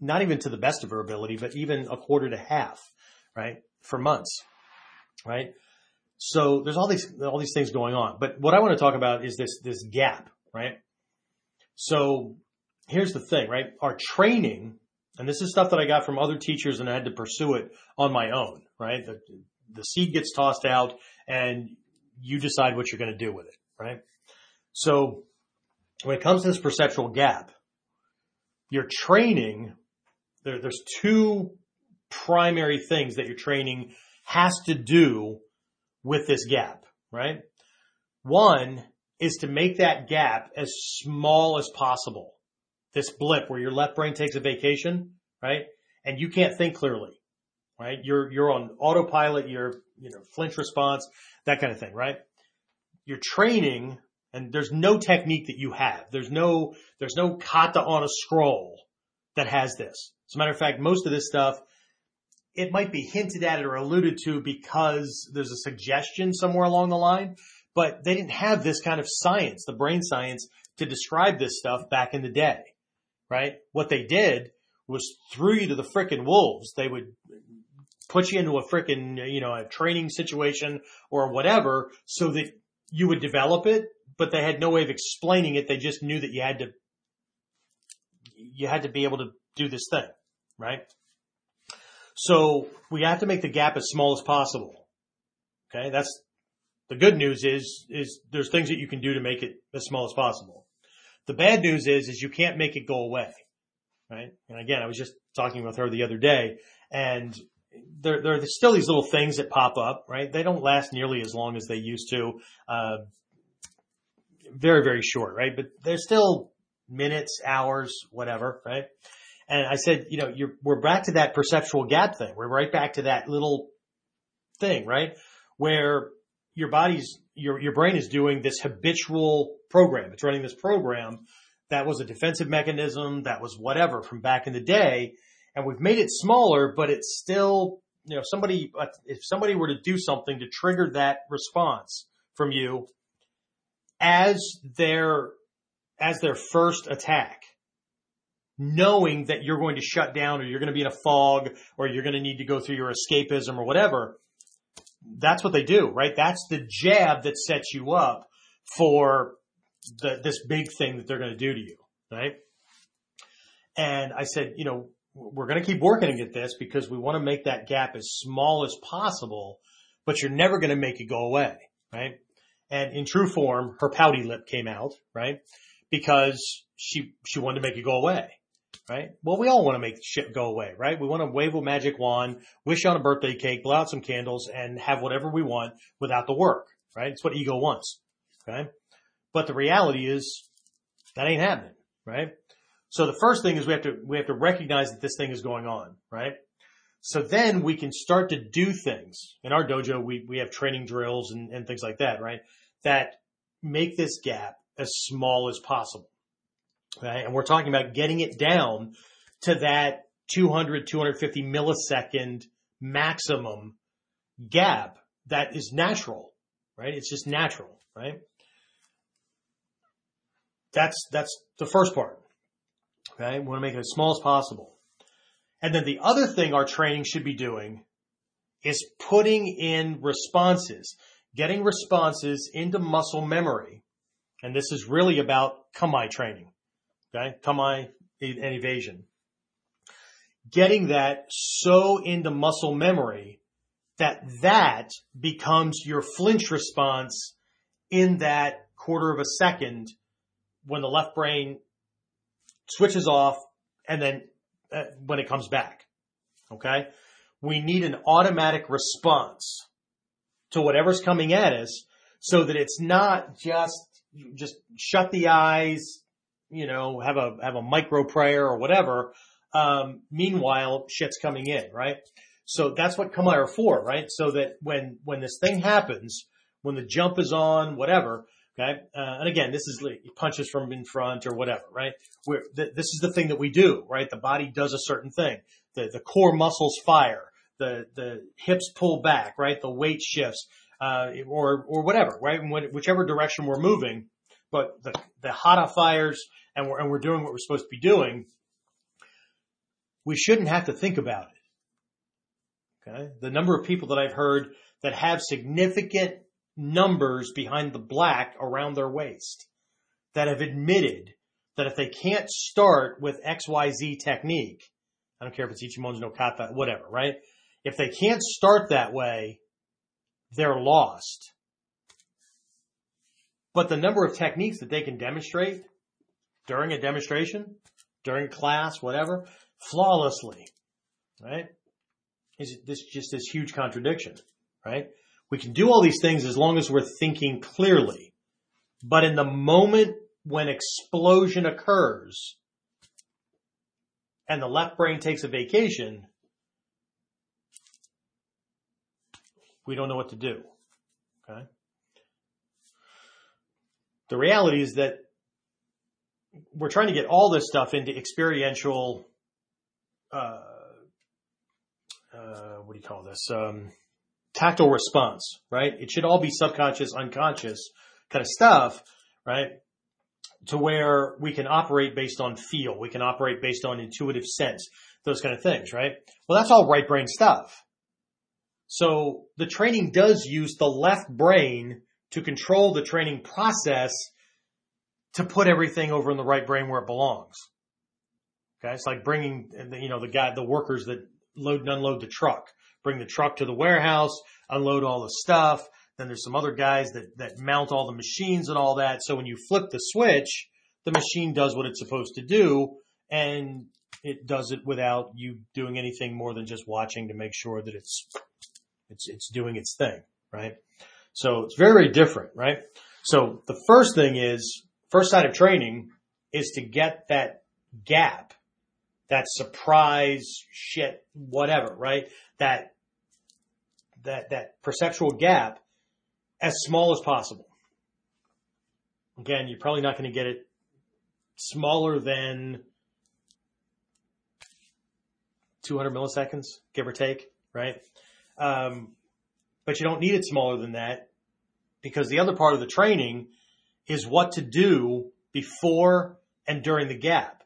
not even to the best of her ability, but even a quarter to half, right, for months, right. So there's all these all these things going on. But what I want to talk about is this this gap, right? So here's the thing, right? Our training, and this is stuff that I got from other teachers and I had to pursue it on my own, right? The, the seed gets tossed out and you decide what you're going to do with it, right? So when it comes to this perceptual gap, your training, there, there's two primary things that your training has to do with this gap, right? One is to make that gap as small as possible. This blip where your left brain takes a vacation, right? And you can't think clearly, right? You're, you're on autopilot, you're, you know, flinch response, that kind of thing, right? Your training and there's no technique that you have. There's no, there's no kata on a scroll that has this. As a matter of fact, most of this stuff it might be hinted at or alluded to because there's a suggestion somewhere along the line, but they didn't have this kind of science, the brain science to describe this stuff back in the day, right? What they did was threw you to the frickin' wolves. They would put you into a frickin', you know, a training situation or whatever so that you would develop it, but they had no way of explaining it. They just knew that you had to, you had to be able to do this thing, right? So we have to make the gap as small as possible. Okay. That's the good news is, is there's things that you can do to make it as small as possible. The bad news is, is you can't make it go away. Right. And again, I was just talking with her the other day and there, there are still these little things that pop up, right? They don't last nearly as long as they used to. Uh, very, very short, right? But they're still minutes, hours, whatever, right? And I said, you know, we're back to that perceptual gap thing. We're right back to that little thing, right? Where your body's, your, your brain is doing this habitual program. It's running this program that was a defensive mechanism, that was whatever from back in the day. And we've made it smaller, but it's still, you know, somebody, if somebody were to do something to trigger that response from you as their, as their first attack, knowing that you're going to shut down or you're going to be in a fog or you're going to need to go through your escapism or whatever. That's what they do, right? That's the jab that sets you up for the, this big thing that they're going to do to you, right? And I said, you know, we're going to keep working at this because we want to make that gap as small as possible, but you're never going to make it go away, right? And in true form, her pouty lip came out, right? Because she, she wanted to make it go away right? Well, we all want to make shit go away, right? We want to wave a magic wand, wish on a birthday cake, blow out some candles and have whatever we want without the work, right? It's what ego wants, okay? But the reality is that ain't happening, right? So the first thing is we have to, we have to recognize that this thing is going on, right? So then we can start to do things. In our dojo, we, we have training drills and, and things like that, right? That make this gap as small as possible. Right? And we're talking about getting it down to that 200, 250 millisecond maximum gap that is natural, right? It's just natural, right? That's, that's the first part. Okay. We want to make it as small as possible. And then the other thing our training should be doing is putting in responses, getting responses into muscle memory. And this is really about kamae training. Okay. Kamae and evasion. Getting that so into muscle memory that that becomes your flinch response in that quarter of a second when the left brain switches off and then uh, when it comes back. Okay. We need an automatic response to whatever's coming at us so that it's not just, just shut the eyes, you know, have a, have a micro prayer or whatever. Um, meanwhile, shit's coming in, right? So that's what Kamae are for, right? So that when, when this thing happens, when the jump is on, whatever, okay? Uh, and again, this is like punches from in front or whatever, right? We're, th- this is the thing that we do, right? The body does a certain thing. The, the core muscles fire. The, the hips pull back, right? The weight shifts, uh, or, or whatever, right? When, whichever direction we're moving, but the, the hot fires and we're, and we're doing what we're supposed to be doing, we shouldn't have to think about it. Okay. The number of people that I've heard that have significant numbers behind the black around their waist that have admitted that if they can't start with XYZ technique, I don't care if it's Ichimonji no kata, whatever, right? If they can't start that way, they're lost. But the number of techniques that they can demonstrate during a demonstration, during class, whatever, flawlessly, right? Is this just this huge contradiction, right? We can do all these things as long as we're thinking clearly. But in the moment when explosion occurs and the left brain takes a vacation, we don't know what to do. Okay. The reality is that we're trying to get all this stuff into experiential, uh, uh, what do you call this? Um, tactile response, right? It should all be subconscious, unconscious kind of stuff, right? To where we can operate based on feel. We can operate based on intuitive sense, those kind of things, right? Well, that's all right brain stuff. So the training does use the left brain to control the training process to put everything over in the right brain where it belongs. Okay. It's like bringing, you know, the guy, the workers that load and unload the truck, bring the truck to the warehouse, unload all the stuff. Then there's some other guys that, that mount all the machines and all that. So when you flip the switch, the machine does what it's supposed to do and it does it without you doing anything more than just watching to make sure that it's, it's, it's doing its thing, right? So it's very, very different, right? So the first thing is, first side of training is to get that gap, that surprise shit, whatever, right? That, that, that perceptual gap as small as possible. Again, you're probably not going to get it smaller than 200 milliseconds, give or take, right? Um, but you don't need it smaller than that because the other part of the training is what to do before and during the gap.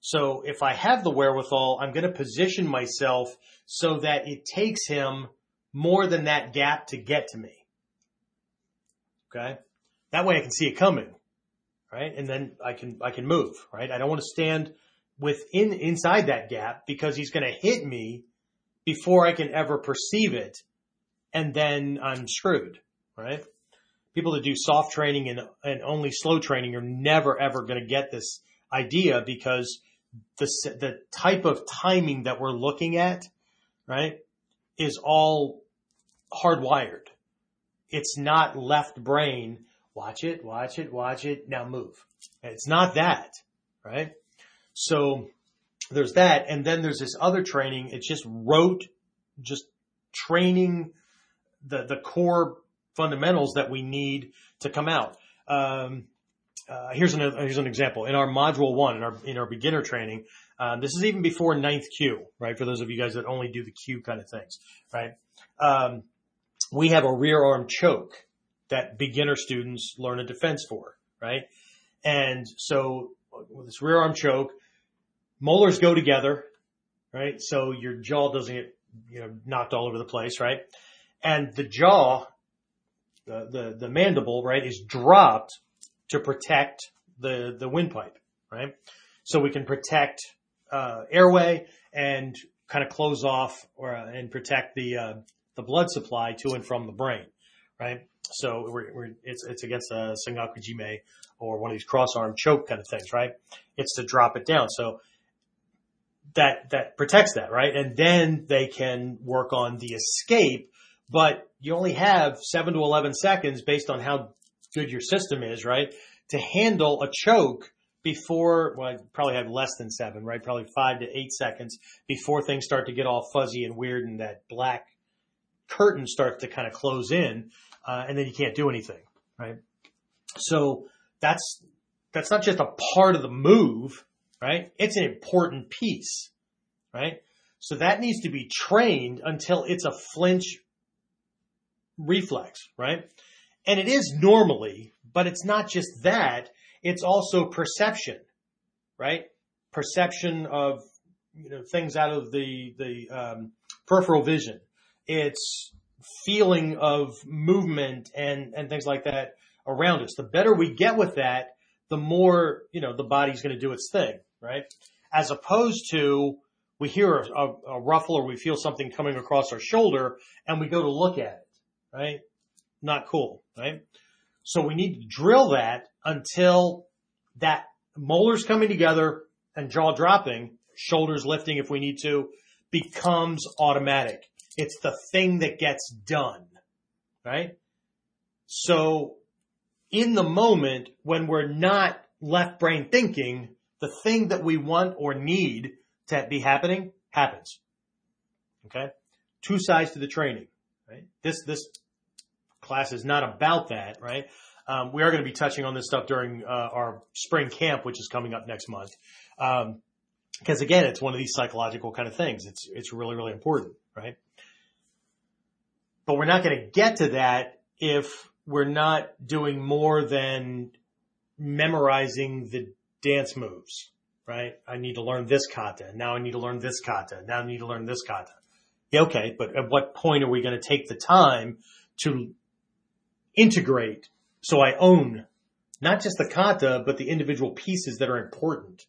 So if I have the wherewithal, I'm going to position myself so that it takes him more than that gap to get to me. Okay. That way I can see it coming. Right. And then I can, I can move. Right. I don't want to stand within, inside that gap because he's going to hit me before I can ever perceive it and then I'm screwed, right? People that do soft training and, and only slow training are never ever going to get this idea because the, the type of timing that we're looking at, right, is all hardwired. It's not left brain. Watch it, watch it, watch it. Now move. It's not that, right? So there's that. And then there's this other training. It's just rote, just training the, the core fundamentals that we need to come out. Um, uh, here's an here's an example in our module one in our in our beginner training. Um, this is even before ninth kyu, right? For those of you guys that only do the kyu kind of things, right? Um, we have a rear arm choke that beginner students learn a defense for, right? And so with this rear arm choke, molars go together, right? So your jaw doesn't get you know knocked all over the place, right? and the jaw, the, the, the mandible, right, is dropped to protect the, the windpipe, right? So we can protect, uh, airway and kind of close off or, uh, and protect the, uh, the blood supply to and from the brain, right? So we're, we're, it's, it's against a Sankaku Jime or one of these cross arm choke kind of things, right? It's to drop it down. So that, that protects that, right? And then they can work on the escape but you only have seven to 11 seconds based on how good your system is, right? To handle a choke before, well, I probably have less than seven, right? Probably five to eight seconds before things start to get all fuzzy and weird and that black curtain starts to kind of close in, uh, and then you can't do anything, right? So that's, that's not just a part of the move, right? It's an important piece, right? So that needs to be trained until it's a flinch reflex, right? And it is normally, but it's not just that. It's also perception, right? Perception of, you know, things out of the, the, um, peripheral vision. It's feeling of movement and, and things like that around us. The better we get with that, the more, you know, the body's going to do its thing, right? As opposed to we hear a, a, a, ruffle or we feel something coming across our shoulder and we go to look at it, right? Not cool, right? So we need to drill that until that molars coming together and jaw dropping, shoulders lifting if we need to, becomes automatic. It's the thing that gets done, right? So in the moment when we're not left brain thinking, the thing that we want or need to be happening happens. Okay. Two sides to the training, right? This, this class is not about that, right? Um, we are going to be touching on this stuff during uh, our spring camp, which is coming up next month. Um, because again, it's one of these psychological kind of things. It's, it's really, really important, right? But we're not going to get to that if we're not doing more than memorizing the dance moves, right? I need to learn this kata. Now I need to learn this kata. Now I need to learn this kata. Okay, but at what point are we going to take the time to integrate so I own not just the kata, but the individual pieces that are important,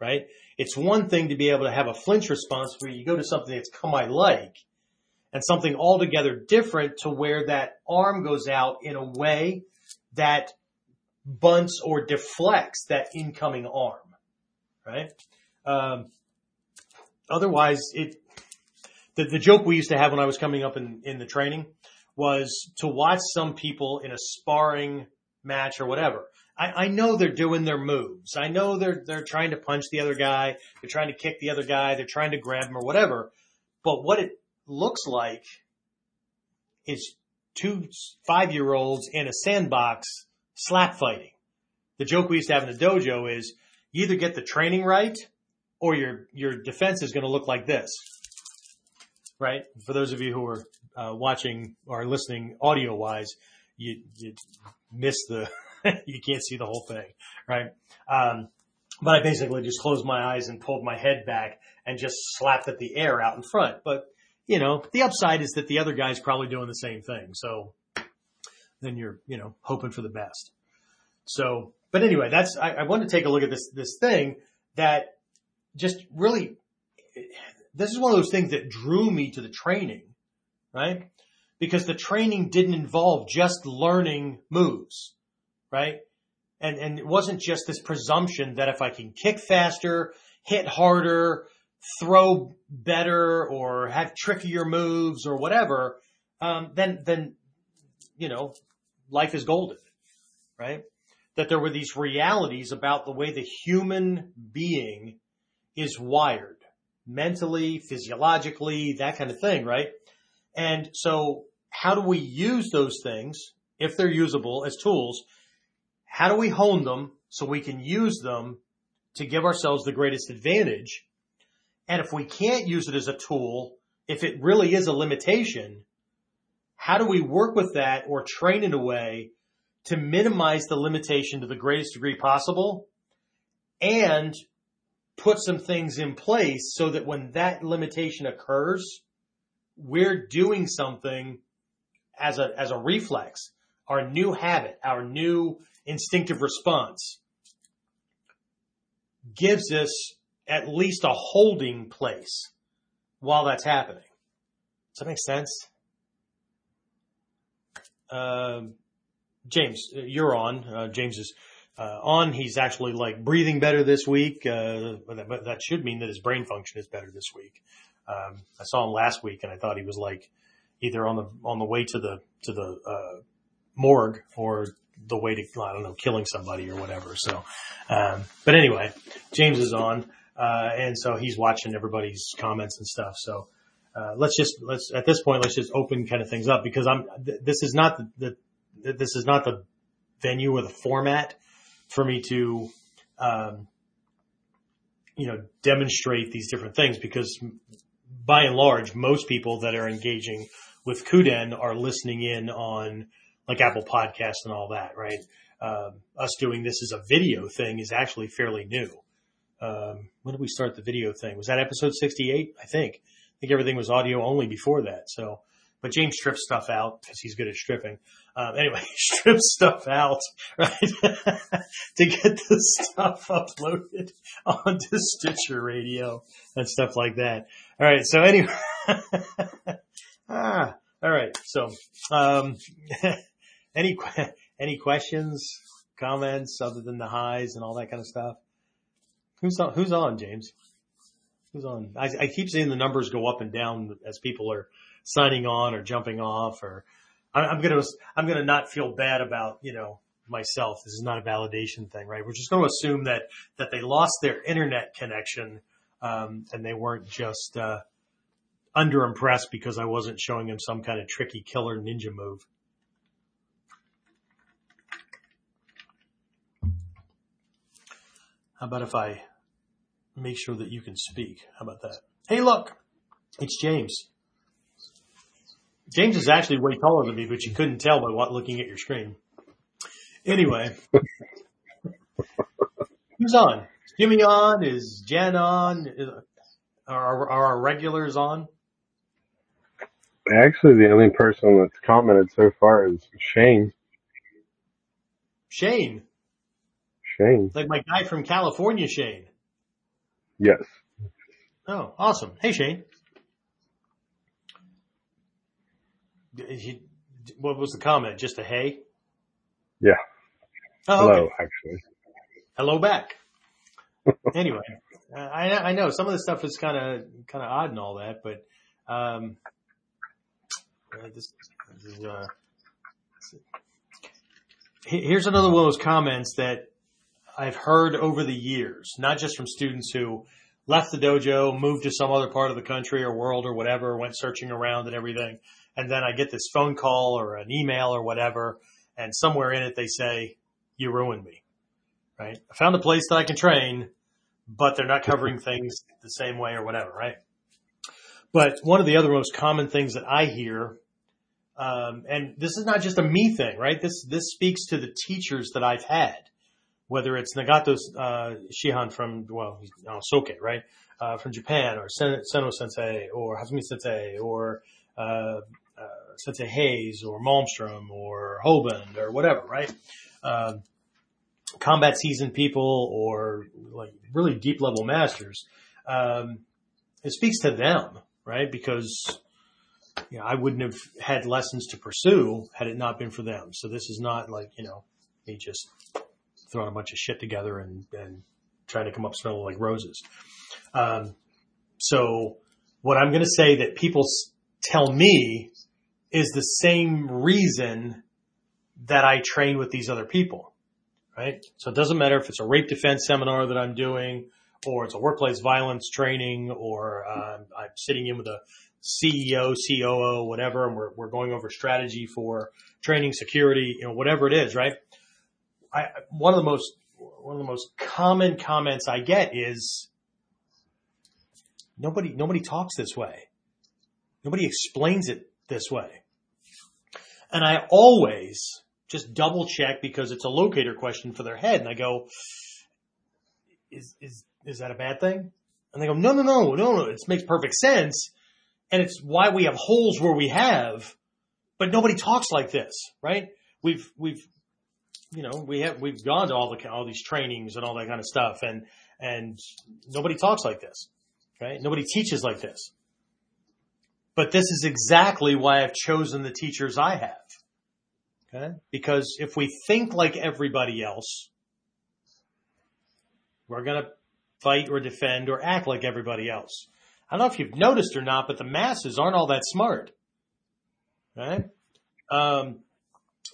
right? It's one thing to be able to have a flinch response where you go to something that's kamae like and something altogether different to where that arm goes out in a way that bunts or deflects that incoming arm, right? Um, otherwise, it the, the joke we used to have when I was coming up in, in the training was to watch some people in a sparring match or whatever. I, I know they're doing their moves. I know they're they're trying to punch the other guy. They're trying to kick the other guy. They're trying to grab him or whatever. But what it looks like is two five year olds in a sandbox slap fighting. The joke we used to have in the dojo is you either get the training right or your, your defense is going to look like this. Right? For those of you who are uh, watching or listening audio wise, you, you miss the, you can't see the whole thing. Right? Um, but I basically just closed my eyes and pulled my head back and just slapped at the air out in front. But you know, the upside is that the other guy's probably doing the same thing. So then you're, you know, hoping for the best. So, but anyway, that's, I, I wanted to take a look at this, this thing that just really, this is one of those things that drew me to the training, right? Because the training didn't involve just learning moves, right? And, and it wasn't just this presumption that if I can kick faster, hit harder, throw better or have trickier moves or whatever, um, then, then, you know, life is golden, right? That there were these realities about the way the human being is wired mentally, physiologically, that kind of thing, right? And so how do we use those things if they're usable as tools? How do we hone them so we can use them to give ourselves the greatest advantage and if we can't use it as a tool, if it really is a limitation, how do we work with that or train in a way to minimize the limitation to the greatest degree possible and put some things in place so that when that limitation occurs, we're doing something as a, as a reflex, our new habit, our new instinctive response gives us at least a holding place while that's happening. Does that make sense? Uh, James, you're on. Uh, James is uh, on. He's actually like breathing better this week. Uh, but that, but that, should mean that his brain function is better this week. Um, I saw him last week, and I thought he was like either on the on the way to the to the uh, morgue or the way to I don't know killing somebody or whatever. So, um, but anyway, James is on. Uh, and so he's watching everybody's comments and stuff. So, uh, let's just, let's, at this point, let's just open kind of things up because I'm, th- this is not the, the, this is not the venue or the format for me to, um, you know, demonstrate these different things because by and large, most people that are engaging with Kuden are listening in on like Apple Podcasts and all that, right? Um, us doing this as a video thing is actually fairly new. Um, when did we start the video thing? Was that episode 68? I think. I think everything was audio only before that. So, but James strips stuff out because he's good at stripping. Um, anyway, strips stuff out, right, to get the stuff uploaded onto Stitcher Radio and stuff like that. All right. So anyway, ah, all right. So, um, any any questions, comments other than the highs and all that kind of stuff? Who's on? Who's on, James? Who's on? I, I keep seeing the numbers go up and down as people are signing on or jumping off or I'm going to, I'm going to not feel bad about, you know, myself. This is not a validation thing, right? We're just going to assume that, that they lost their internet connection, um, and they weren't just, uh, under impressed because I wasn't showing them some kind of tricky killer ninja move. How about if I make sure that you can speak? How about that? Hey, look, it's James. James is actually way taller than me, but you couldn't tell by what looking at your screen. Anyway, who's on? Is Jimmy on? Is Jen on? Is, are, are our regulars on? Actually, the only person that's commented so far is Shane. Shane. Shane. Like my guy from California, Shane. Yes. Oh, awesome. Hey, Shane. He, what was the comment? Just a hey? Yeah. Oh, Hello, okay. actually. Hello back. anyway, I I know some of the stuff is kind of kind of odd and all that, but um, uh, this, this is, uh, here's another one of those comments that I've heard over the years, not just from students who left the dojo, moved to some other part of the country or world or whatever, went searching around and everything, and then I get this phone call or an email or whatever, and somewhere in it they say, "You ruined me." Right? I found a place that I can train, but they're not covering things the same way or whatever. Right? But one of the other most common things that I hear, um, and this is not just a me thing, right? This this speaks to the teachers that I've had, whether it's Nagato uh, Shihan from well, he's oh, Soke, right, uh, from Japan, or Sen- Seno Sensei, or Hazumi Sensei, or uh, uh, Sensei Hayes or Malmstrom or Hoban or whatever, right? Um, combat seasoned people or like really deep level masters. Um, it speaks to them, right? Because you know, I wouldn't have had lessons to pursue had it not been for them. So this is not like, you know, me just throwing a bunch of shit together and, and trying to come up smelling like roses. Um, so what I'm going to say that people tell me is the same reason that I train with these other people, right? So it doesn't matter if it's a rape defense seminar that I'm doing or it's a workplace violence training or uh, I'm sitting in with a CEO, COO, whatever, and we're, we're going over strategy for training, security, you know, whatever it is, right? I, one of the most, one of the most common comments I get is nobody, nobody talks this way. Nobody explains it this way. And I always just double check because it's a locator question for their head. And I go, is, is, is that a bad thing? And they go, no, no, no, no, no. It makes perfect sense. And it's why we have holes where we have, but nobody talks like this, right? We've, we've, you know, we have, we've gone to all the, all these trainings and all that kind of stuff and, and nobody talks like this, right? Nobody teaches like this. But this is exactly why I've chosen the teachers I have. Okay. Because if we think like everybody else, we're going to fight or defend or act like everybody else. I don't know if you've noticed or not, but the masses aren't all that smart. Right? Um,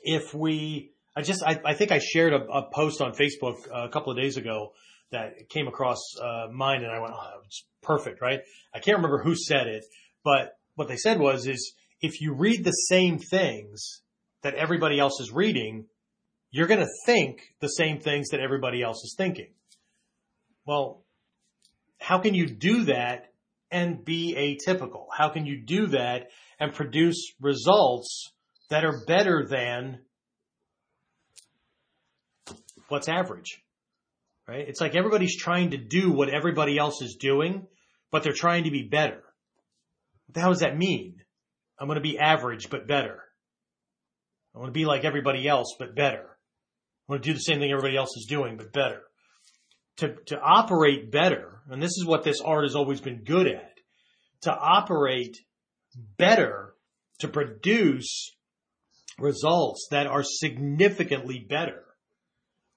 if we, I just, I, I think I shared a, a, post on Facebook a couple of days ago that came across uh, mine, and I went, "Oh, it's perfect!" Right? I can't remember who said it, but what they said was, is if you read the same things that everybody else is reading, you're going to think the same things that everybody else is thinking. Well, how can you do that and be atypical? How can you do that and produce results that are better than what's average. Right? It's like everybody's trying to do what everybody else is doing, but they're trying to be better. What the hell does that mean? I'm going to be average, but better. I want to be like everybody else, but better. I want to do the same thing everybody else is doing, but better. To, to operate better, and this is what this art has always been good at, to operate better, to produce results that are significantly better.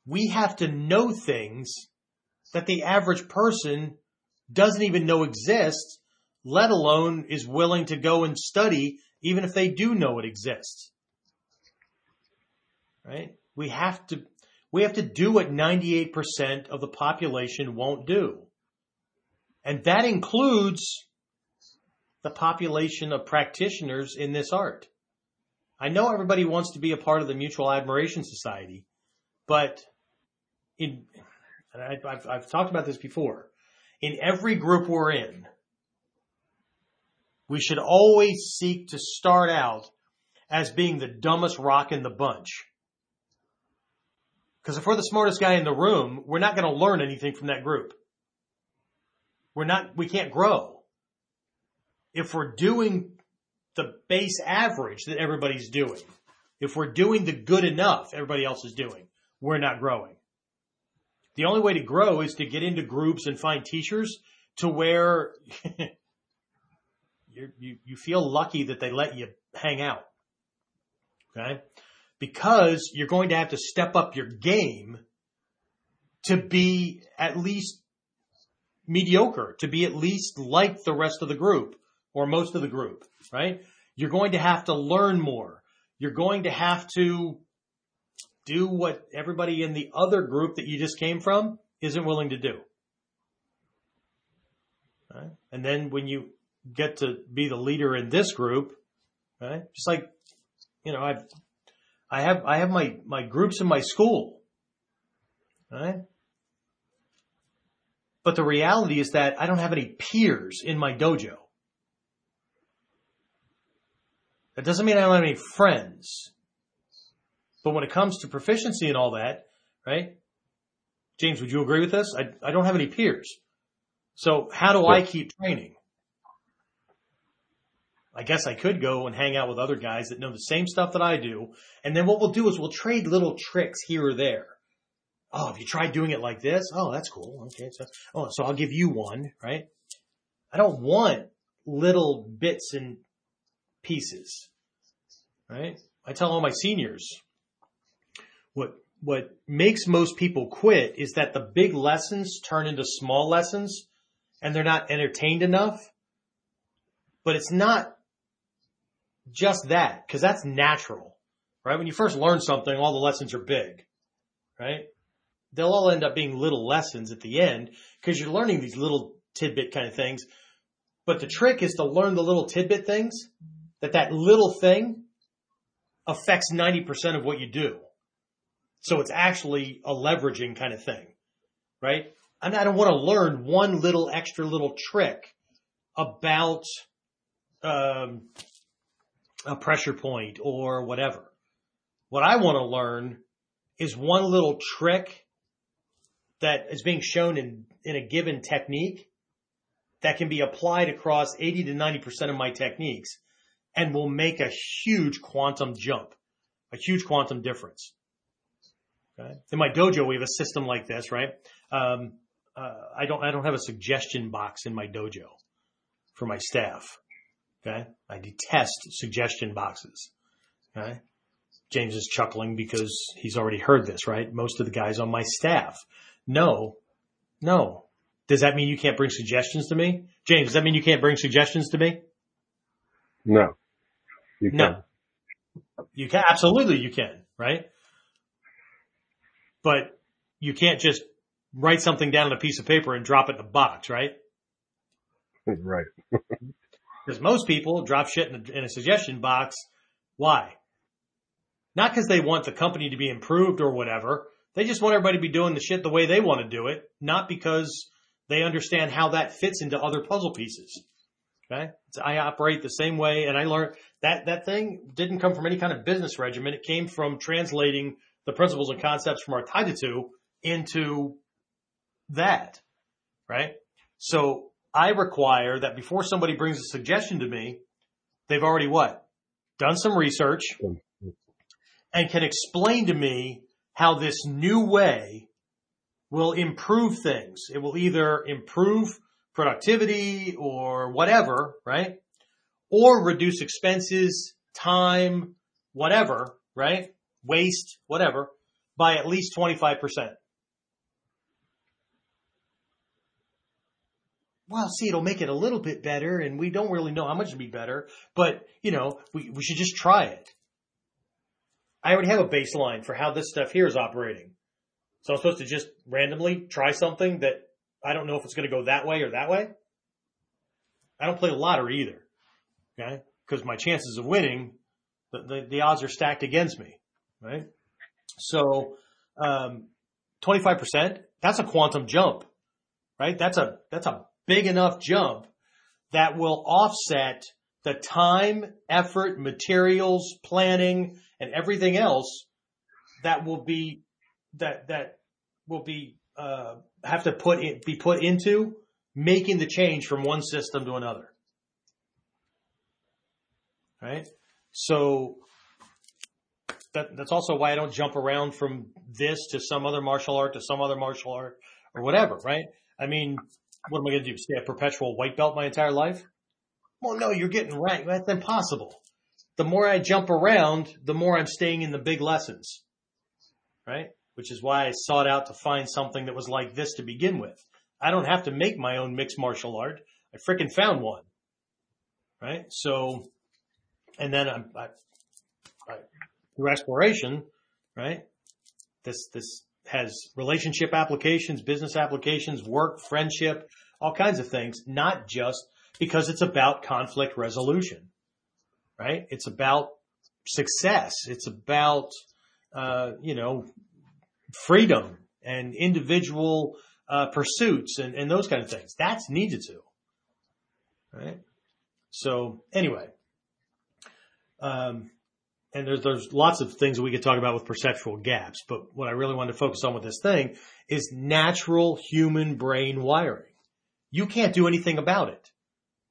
We have to know things that the average person doesn't even know exist, let alone is willing to go and study, even if they do know it exists. Right? We have to, we have to do what 98% of the population won't do. And that includes the population of practitioners in this art. I know everybody wants to be a part of the Mutual Admiration Society, but in, I, I've, I've talked about this before, in every group we're in, we should always seek to start out as being the dumbest rock in the bunch. Because if we're the smartest guy in the room, we're not going to learn anything from that group. We're not, we can't grow. If we're doing the base average that everybody's doing, if we're doing the good enough everybody else is doing, we're not growing. The only way to grow is to get into groups and find teachers to where you you feel lucky that they let you hang out. Okay? Because you're going to have to step up your game to be at least mediocre, to be at least like the rest of the group or most of the group, right? You're going to have to learn more. You're going to have to do what everybody in the other group that you just came from isn't willing to do. Right? And then when you get to be the leader in this group, right? Just like, you know, I've, I have, I have my, my groups in my school, right? But the reality is that I don't have any peers in my dojo. That doesn't mean I don't have any friends. But when it comes to proficiency and all that, right? James, would you agree with this? I, I don't have any peers. So how do I keep training? I guess I could go and hang out with other guys that know the same stuff that I do. And then what we'll do is we'll trade little tricks here or there. Oh, have you tried doing it like this? Oh, that's cool. Okay. So, oh, so I'll give you one, right? I don't want little bits and pieces, right? I tell all my seniors, what what makes most people quit is that the big lessons turn into small lessons and they're not entertained enough. But it's not just that because that's natural, right? When you first learn something, all the lessons are big, right? They'll all end up being little lessons at the end because you're learning these little tidbit kind of things. But the trick is to learn the little tidbit things that that little thing affects 90% of what you do. So it's actually a leveraging kind of thing, right? Mean, I don't want to learn one little extra little trick about um, a pressure point or whatever. What I want to learn is one little trick that is being shown in, in a given technique that can be applied across 80 to 90% of my techniques and will make a huge quantum jump, a huge quantum difference. Okay. In my dojo, we have a system like this, right? Um, uh, I don't, I don't have a suggestion box in my dojo for my staff. Okay. I detest suggestion boxes. Okay. James is chuckling because he's already heard this, right? Most of the guys on my staff. No, no. Does that mean you can't bring suggestions to me? James, does that mean you can't bring suggestions to me? No. You can. no. You can. Absolutely you can, right? but you can't just write something down on a piece of paper and drop it in a box, right? Right. Because most people drop shit in a, in a suggestion box. Why? Not because they want the company to be improved or whatever. They just want everybody to be doing the shit the way they want to do it, not because they understand how that fits into other puzzle pieces. Okay. So I operate the same way and I learned that that thing didn't come from any kind of business regimen. It came from translating the principles and concepts from our Taijutsu into that. Right. So I require that before somebody brings a suggestion to me, they've already what? Done some research and can explain to me how this new way will improve things. It will either improve productivity or whatever, right? Or reduce expenses, time, whatever, right? Waste, whatever, by at least 25%. Well, see, it'll make it a little bit better and we don't really know how much it'll be better, but you know, we, we should just try it. I already have a baseline for how this stuff here is operating. So I'm supposed to just randomly try something that I don't know if it's going to go that way or that way. I don't play lottery either. Okay. Cause my chances of winning, the, the, the odds are stacked against me. Right. So, um, 25%, that's a quantum jump, right? That's a, that's a big enough jump that will offset the time, effort, materials, planning, and everything else that will be that that will be uh, have to put in, be put into making the change from one system to another. Right? So that that's also why I don't jump around from this to some other martial art to some other martial art or whatever, right? I mean, what am I going to do? Stay a perpetual white belt my entire life? Well, no, you're getting right. That's impossible. The more I jump around, the more I'm staying in the big lessons, right? which is why I sought out to find something that was like this to begin with. I don't have to make my own mixed martial art. I freaking found one. Right. So, and then I, I, I, through exploration, right. This, this has relationship applications, business applications, work, friendship, all kinds of things, not just because it's about conflict resolution, right? It's about success. It's about, uh, you know, freedom and individual uh, pursuits and, and those kind of things. That's needed to. Right? So anyway, um, and there's, there's lots of things we could talk about with perceptual gaps, but what I really wanted to focus on with this thing is natural human brain wiring. You can't do anything about it.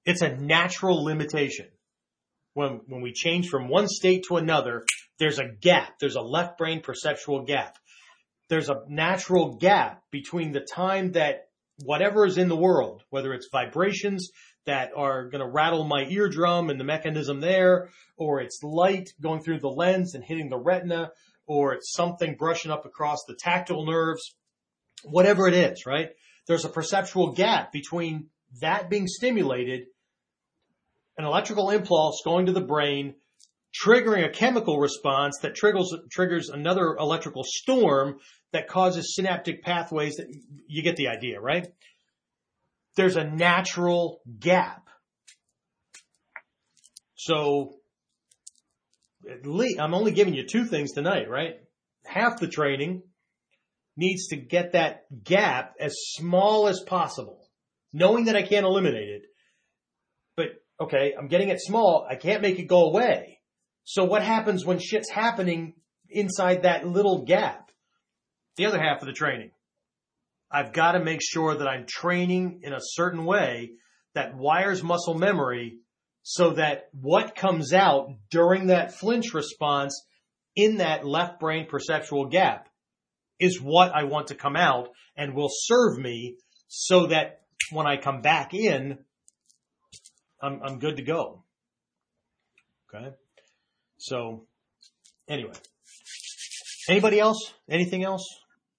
It's a natural limitation. When, when we change from one state to another, there's a gap. There's a left brain perceptual gap there's a natural gap between the time that whatever is in the world, whether it's vibrations that are going to rattle my eardrum and the mechanism there, or it's light going through the lens and hitting the retina, or it's something brushing up across the tactile nerves, whatever it is, right? There's a perceptual gap between that being stimulated, an electrical impulse going to the brain, triggering a chemical response that triggers, triggers another electrical storm that causes synaptic pathways that you get the idea, right? There's a natural gap. So at least I'm only giving you two things tonight, right? Half the training needs to get that gap as small as possible, knowing that I can't eliminate it. But okay, I'm getting it small. I can't make it go away. So what happens when shit's happening inside that little gap? The other half of the training. I've got to make sure that I'm training in a certain way that wires muscle memory so that what comes out during that flinch response in that left brain perceptual gap is what I want to come out and will serve me so that when I come back in, I'm, I'm good to go. Okay. So anyway, anybody else? Anything else?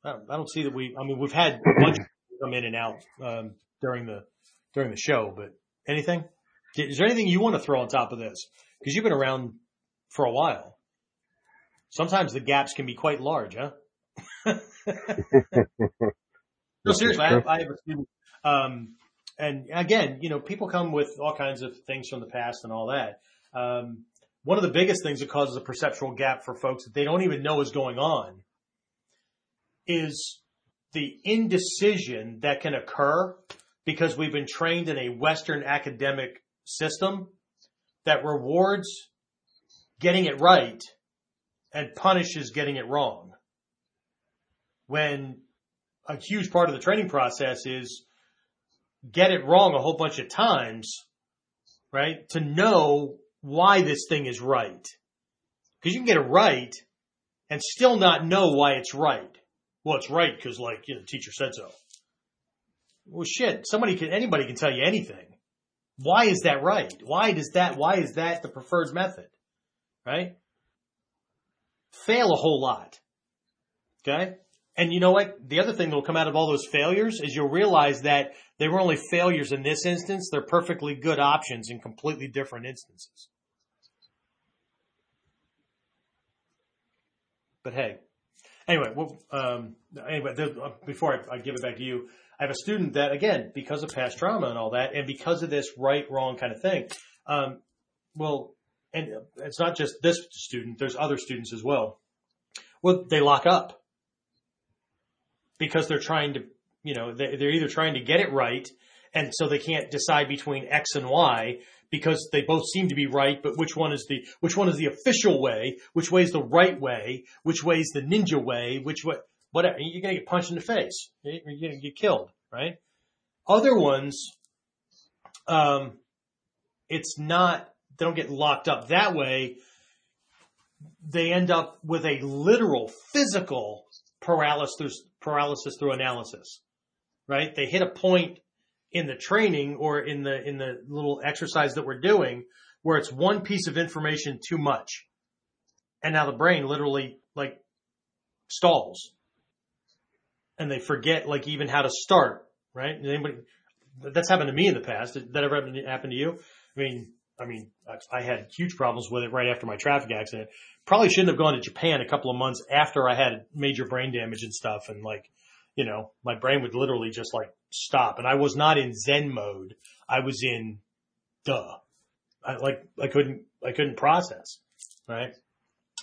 I don't see that we. I mean, we've had a bunch come in and out um, during the during the show, but anything? Is there anything you want to throw on top of this? Because you've been around for a while. Sometimes the gaps can be quite large, huh? no, seriously, I have, I have a student, um, and again, you know, people come with all kinds of things from the past and all that. Um, one of the biggest things that causes a perceptual gap for folks that they don't even know is going on is the indecision that can occur because we've been trained in a Western academic system that rewards getting it right and punishes getting it wrong. When a huge part of the training process is get it wrong a whole bunch of times, right? To know why this thing is right. Cause you can get it right and still not know why it's right. Well, it's right because like, you know, the teacher said so. Well, shit, somebody can, anybody can tell you anything. Why is that right? Why does that, why is that the preferred method? Right? Fail a whole lot. Okay? And you know what? The other thing that will come out of all those failures is you'll realize that they were only failures in this instance. They're perfectly good options in completely different instances. But hey, anyway, well, um, anyway, uh, before I, I give it back to you, I have a student that, again, because of past trauma and all that, and because of this right, wrong kind of thing, um, well, and it's not just this student, there's other students as well. Well, they lock up because they're trying to, you know, they're either trying to get it right, and so they can't decide between X and Y because they both seem to be right, but which one is the, which one is the official way, which way is the right way, which way is the ninja way, which way, whatever. You're going to get punched in the face. You're going to get killed, right? Other ones, um, it's not, they don't get locked up that way. They end up with a literal physical paralysis, paralysis through analysis, right? They hit a point in the training or in the, in the little exercise that we're doing where it's one piece of information too much. And now the brain literally like stalls and they forget like even how to start, right? Anybody, that's happened to me in the past. Did that ever happen to you? I mean, I mean, I had huge problems with it right after my traffic accident. Probably shouldn't have gone to Japan a couple of months after I had major brain damage and stuff. And like, you know, my brain would literally just like stop. And I was not in Zen mode. I was in duh. I like, I couldn't, I couldn't process. Right.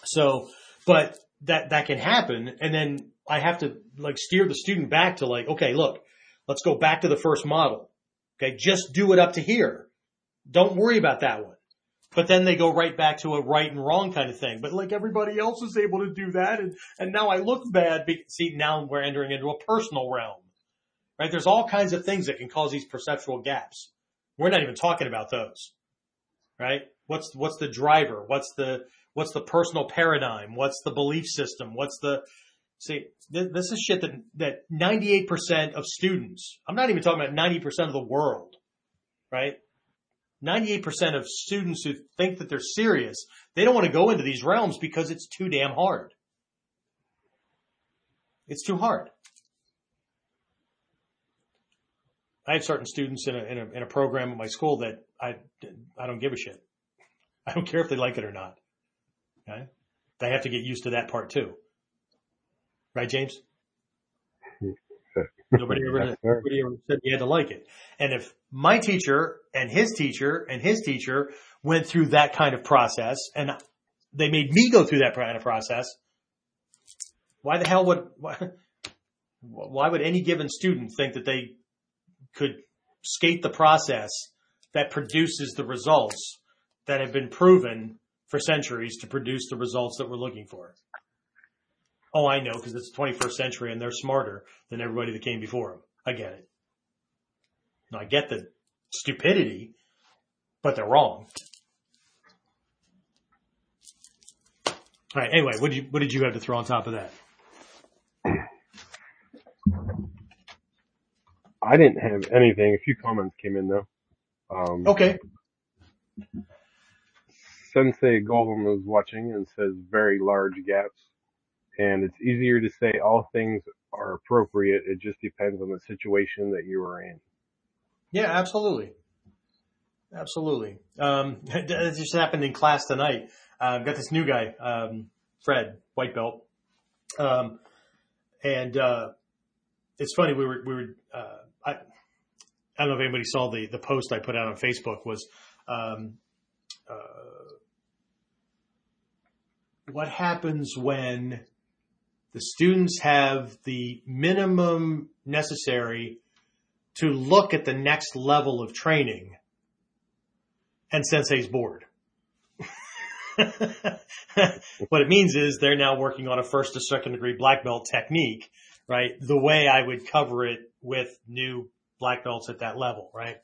So, but that, that can happen. And then I have to like steer the student back to like, okay, look, let's go back to the first model. Okay. Just do it up to here. Don't worry about that one. But then they go right back to a right and wrong kind of thing. But like everybody else is able to do that. And, and now I look bad. Because, see, now we're entering into a personal realm, right? There's all kinds of things that can cause these perceptual gaps. We're not even talking about those, right? What's, what's the driver? What's the, what's the personal paradigm? What's the belief system? What's the, See, this is shit that, that 98% of students, I'm not even talking about 90% of the world, right? 98% of students who think that they're serious, they don't want to go into these realms because it's too damn hard. It's too hard. I have certain students in a, in a, in a program at my school that I, I don't give a shit. I don't care if they like it or not. Okay. They have to get used to that part too. Right, James? Nobody ever, nobody ever said you had to like it. And if my teacher and his teacher and his teacher went through that kind of process and they made me go through that kind of process, why the hell would, why, why would any given student think that they could skate the process that produces the results that have been proven for centuries to produce the results that we're looking for? Oh, I know, because it's the 21st century and they're smarter than everybody that came before them. I get it. Now, I get the stupidity, but they're wrong. All right. Anyway, what did you what did you have to throw on top of that? I didn't have anything. A few comments came in though. Um, okay. Sensei Golem was watching and says very large gaps and it's easier to say all things are appropriate. It just depends on the situation that you are in. Yeah, absolutely. Absolutely. Um, it just happened in class tonight. Uh, I've got this new guy, um, Fred, white belt. Um, and, uh, it's funny. We were, we were, uh, I, I don't know if anybody saw the, the post I put out on Facebook was, um, uh, what happens when the students have the minimum necessary to look at the next level of training, and sensei's bored. what it means is they're now working on a first to second degree black belt technique, right? The way I would cover it with new black belts at that level, right?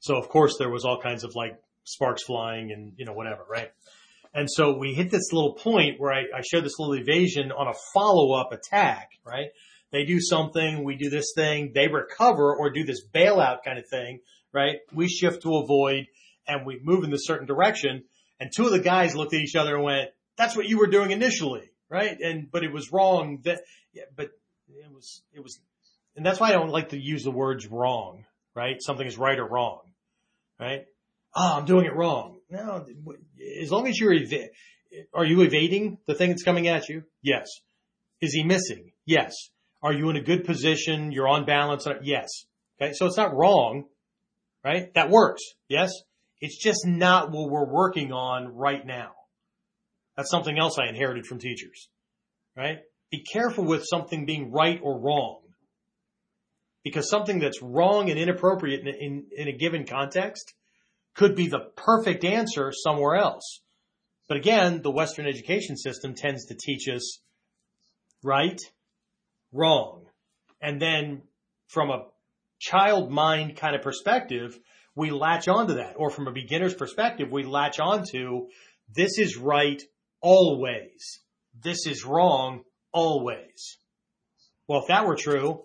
So of course there was all kinds of like sparks flying and, you know, whatever, right? And so we hit this little point where I, I showed this little evasion on a follow up attack, right? They do something, we do this thing, they recover or do this bailout kind of thing, right? We shift to avoid and we move in this certain direction. And two of the guys looked at each other and went, that's what you were doing initially, right? And, but it was wrong that, yeah, but it was, it was, and that's why I don't like to use the words wrong, right? Something is right or wrong, right? Oh, I'm doing it wrong. No, as long as you're, ev- are you evading the thing that's coming at you? Yes. Is he missing? Yes. Are you in a good position? You're on balance? Yes. Okay. So it's not wrong, right? That works. Yes. It's just not what we're working on right now. That's something else I inherited from teachers, right? Be careful with something being right or wrong because something that's wrong and inappropriate in, in, in a given context could be the perfect answer somewhere else. But again, the Western education system tends to teach us right, wrong. And then from a child mind kind of perspective, we latch onto that. Or from a beginner's perspective, we latch onto this is right always. This is wrong always. Well, if that were true,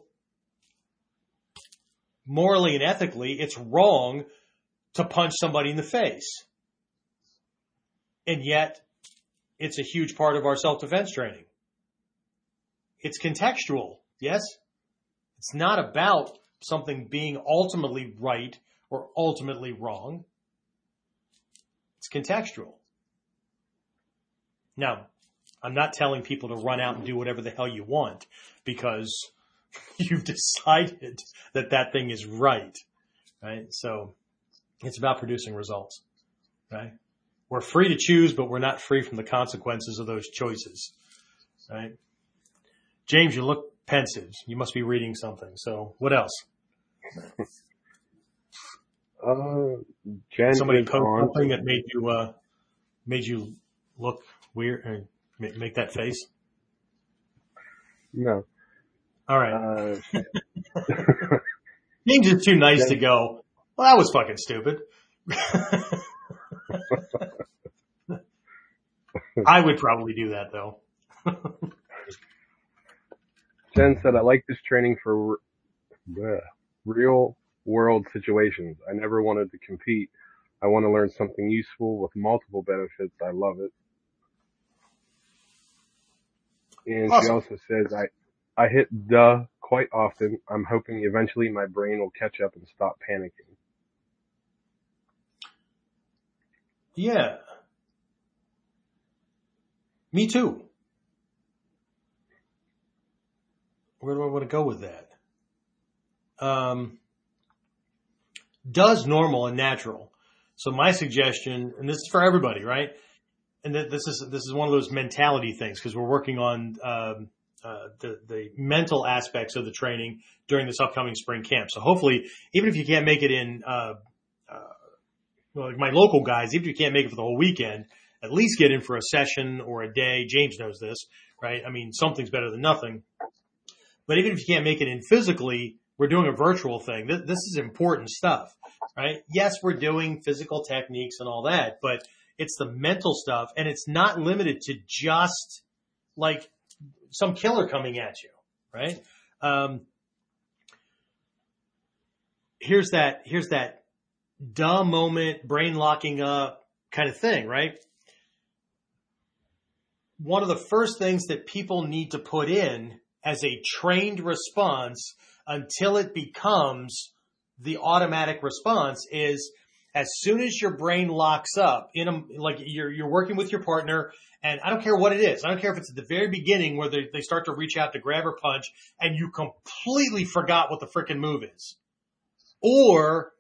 morally and ethically, it's wrong to punch somebody in the face. And yet, it's a huge part of our self-defense training. It's contextual, yes? It's not about something being ultimately right or ultimately wrong. It's contextual. Now, I'm not telling people to run out and do whatever the hell you want because you've decided that that thing is right, right? So it's about producing results, right? We're free to choose, but we're not free from the consequences of those choices, right? James, you look pensive. You must be reading something. So what else? Uh, Jen Somebody on. something that made you, uh, made you look weird and make that face. No. All right. Uh, James is too nice to go. Well, that was fucking stupid. I would probably do that though. Jen said, I like this training for bleh, real world situations. I never wanted to compete. I want to learn something useful with multiple benefits. I love it. And she also says, I, I hit duh quite often. I'm hoping eventually my brain will catch up and stop panicking. Yeah. Me too. Where do I want to go with that? Um, does normal and natural. So my suggestion, and this is for everybody, right? And th- this is this is one of those mentality things because we're working on um, uh, the the mental aspects of the training during this upcoming spring camp. So hopefully, even if you can't make it in, uh, like my local guys, even if you can't make it for the whole weekend, at least get in for a session or a day. James knows this, right? I mean, something's better than nothing. But even if you can't make it in physically, we're doing a virtual thing. This, this is important stuff, right? Yes, we're doing physical techniques and all that, but it's the mental stuff and it's not limited to just like some killer coming at you, right? Um, here's that, here's that dumb moment, brain locking up kind of thing, right? One of the first things that people need to put in as a trained response until it becomes the automatic response is as soon as your brain locks up in a, like you're, you're working with your partner and I don't care what it is. I don't care if it's at the very beginning where they, they start to reach out to grab or punch and you completely forgot what the freaking move is. Or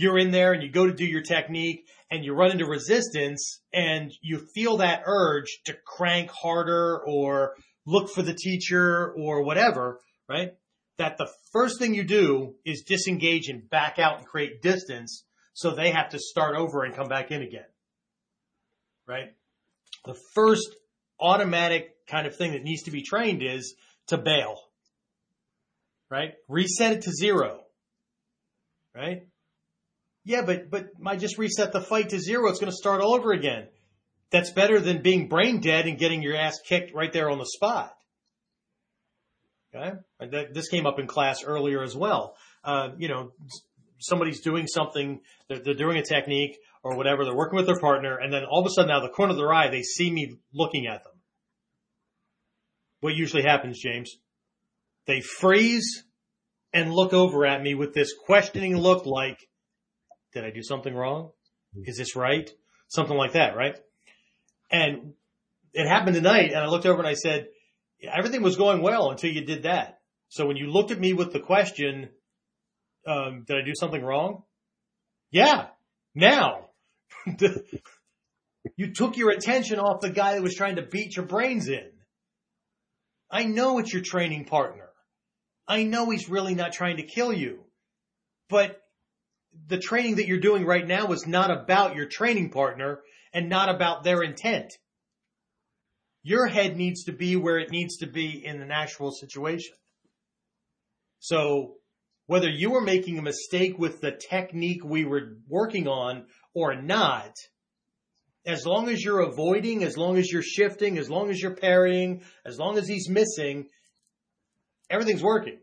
you're in there and you go to do your technique and you run into resistance and you feel that urge to crank harder or look for the teacher or whatever, right? That the first thing you do is disengage and back out and create distance So they have to start over and come back in again. Right? The first automatic kind of thing that needs to be trained is to bail. Right? Reset it to zero. Right? Yeah, but, but I just reset the fight to zero. It's going to start all over again. That's better than being brain dead and getting your ass kicked right there on the spot. Okay. This came up in class earlier as well. Uh, you know, somebody's doing something, they're, they're, doing a technique or whatever, they're working with their partner, and then all of a sudden out of the corner of their eye, they see me looking at them. What usually happens, James? They freeze and look over at me with this questioning look like, did I do something wrong? Is this right? Something like that, right? And it happened tonight, and I looked over and I said, everything was going well until you did that. So when you looked at me with the question, um, did I do something wrong? Yeah. Now, you took your attention off the guy that was trying to beat your brains in. I know it's your training partner. I know he's really not trying to kill you, but the training that you're doing right now is not about your training partner and not about their intent. Your head needs to be where it needs to be in an actual situation. So whether you were making a mistake with the technique we were working on or not, as long as you're avoiding, as long as you're shifting, as long as you're parrying, as long as he's missing, everything's working.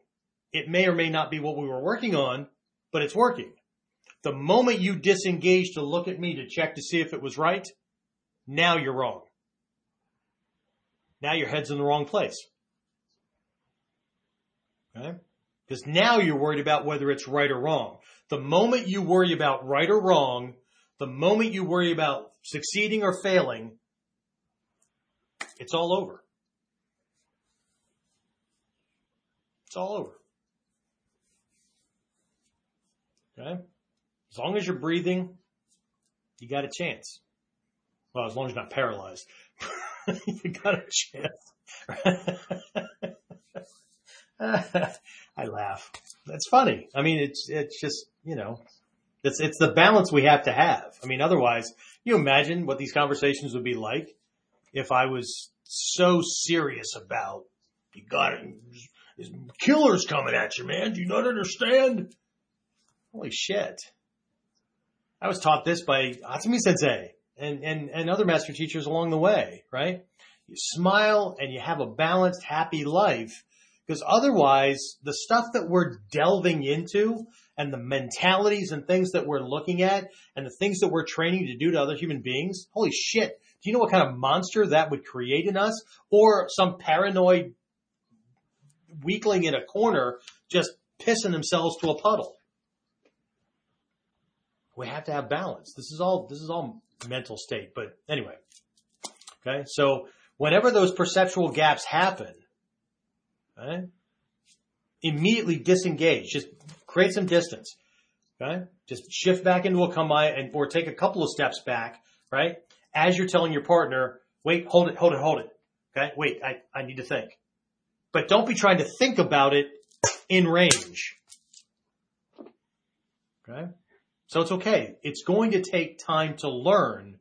It may or may not be what we were working on, but it's working. The moment you disengage to look at me to check to see if it was right, now you're wrong. Now your head's in the wrong place. Okay? Because now you're worried about whether it's right or wrong. The moment you worry about right or wrong, the moment you worry about succeeding or failing, it's all over. It's all over. Okay? As long as you're breathing, you got a chance. Well, as long as you're not paralyzed. you got a chance. I laugh. That's funny. I mean, it's, it's just, you know, it's, it's the balance we have to have. I mean, otherwise, you imagine what these conversations would be like if I was so serious about, you got it, killers coming at you, man. Do you not understand? Holy shit. I was taught this by Hatsumi Sensei and, and, and other master teachers along the way, right? You smile and you have a balanced, happy life because otherwise the stuff that we're delving into and the mentalities and things that we're looking at and the things that we're training to do to other human beings, holy shit. Do you know what kind of monster that would create in us? Or some paranoid weakling in a corner just pissing themselves to a puddle. We have to have balance. This is all, this is all mental state. But anyway, okay. So whenever those perceptual gaps happen, right, immediately disengage. Just create some distance. Okay. Just shift back into a kamae and, or take a couple of steps back, right? As you're telling your partner, wait, hold it, hold it, hold it. Okay. Wait, I, I need to think. But don't be trying to think about it in range. Okay. So it's okay. It's going to take time to learn,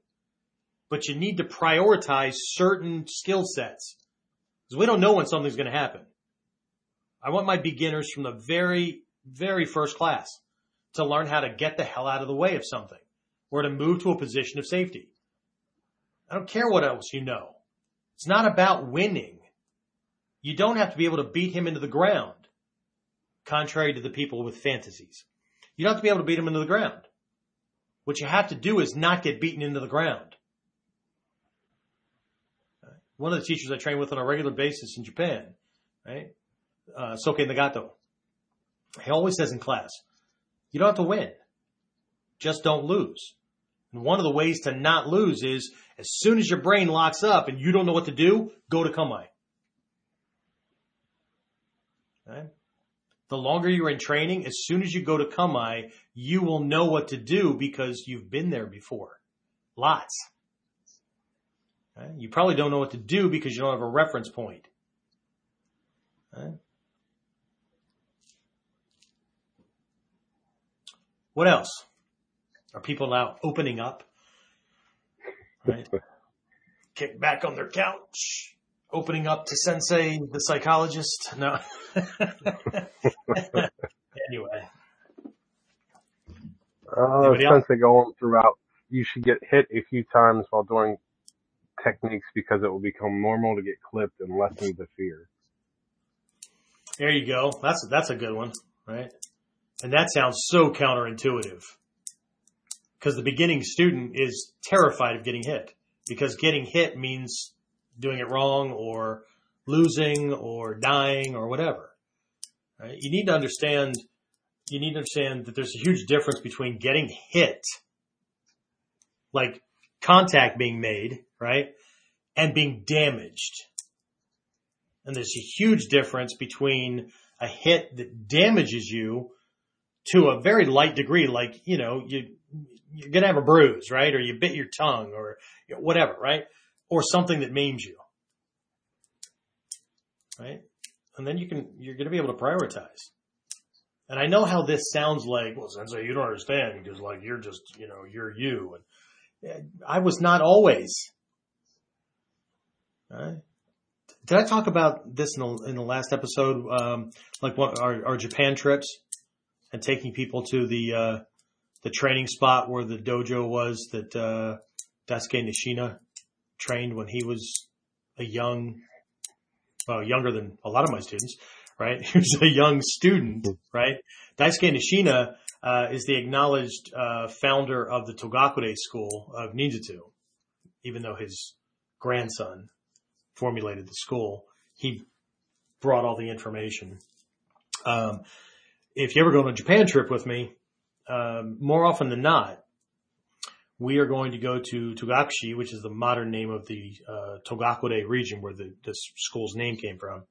but you need to prioritize certain skill sets because we don't know when something's going to happen. I want my beginners from the very, very first class to learn how to get the hell out of the way of something or to move to a position of safety. I don't care what else you know. It's not about winning. You don't have to be able to beat him into the ground, contrary to the people with fantasies. You don't have to be able to beat them into the ground. What you have to do is not get beaten into the ground. One of the teachers I train with on a regular basis in Japan, right? Uh, Soke Nagato. He always says in class, you don't have to win. Just don't lose. And one of the ways to not lose is as soon as your brain locks up and you don't know what to do, go to Kamae. Okay? The longer you're in training, as soon as you go to Kamae, you will know what to do because you've been there before. Lots. Okay? You probably don't know what to do because you don't have a reference point. Okay? What else? Are people now opening up? Right? Kick back on their couch, opening up to Sensei, the psychologist. No. anyway. Uh, Anybody else? since they go on throughout, you should get hit a few times while doing techniques because it will become normal to get clipped and lessen the fear. There you go. That's that's a good one, right? And that sounds so counterintuitive. Because the beginning student is terrified of getting hit. Because getting hit means doing it wrong or losing or dying or whatever. Right? You need to understand you need to understand that there's a huge difference between getting hit, like contact being made, right? And being damaged. And there's a huge difference between a hit that damages you to a very light degree, like, you know, you, you're going to have a bruise, right? Or you bit your tongue or whatever, right? Or something that maims you. Right? And then you can, you're going to be able to prioritize. And I know how this sounds like, well, Sensei, you don't understand because like you're just, you know, you're you. And I was not always. Right? Did I talk about this in the, in the last episode? Um, like what our, our Japan trips and taking people to the, uh, the training spot where the dojo was that, uh, Daisuke Nishina trained when he was a young, well, younger than a lot of my students, right? He was a young student, right? Daisuke Nishina, uh, is the acknowledged, uh, founder of the Togakure school of ninjutsu, even though his grandson formulated the school. He brought all the information. Um, if you ever go on a Japan trip with me, um, more often than not, we are going to go to Togakushi, which is the modern name of the uh, Togakure region where the this school's name came from,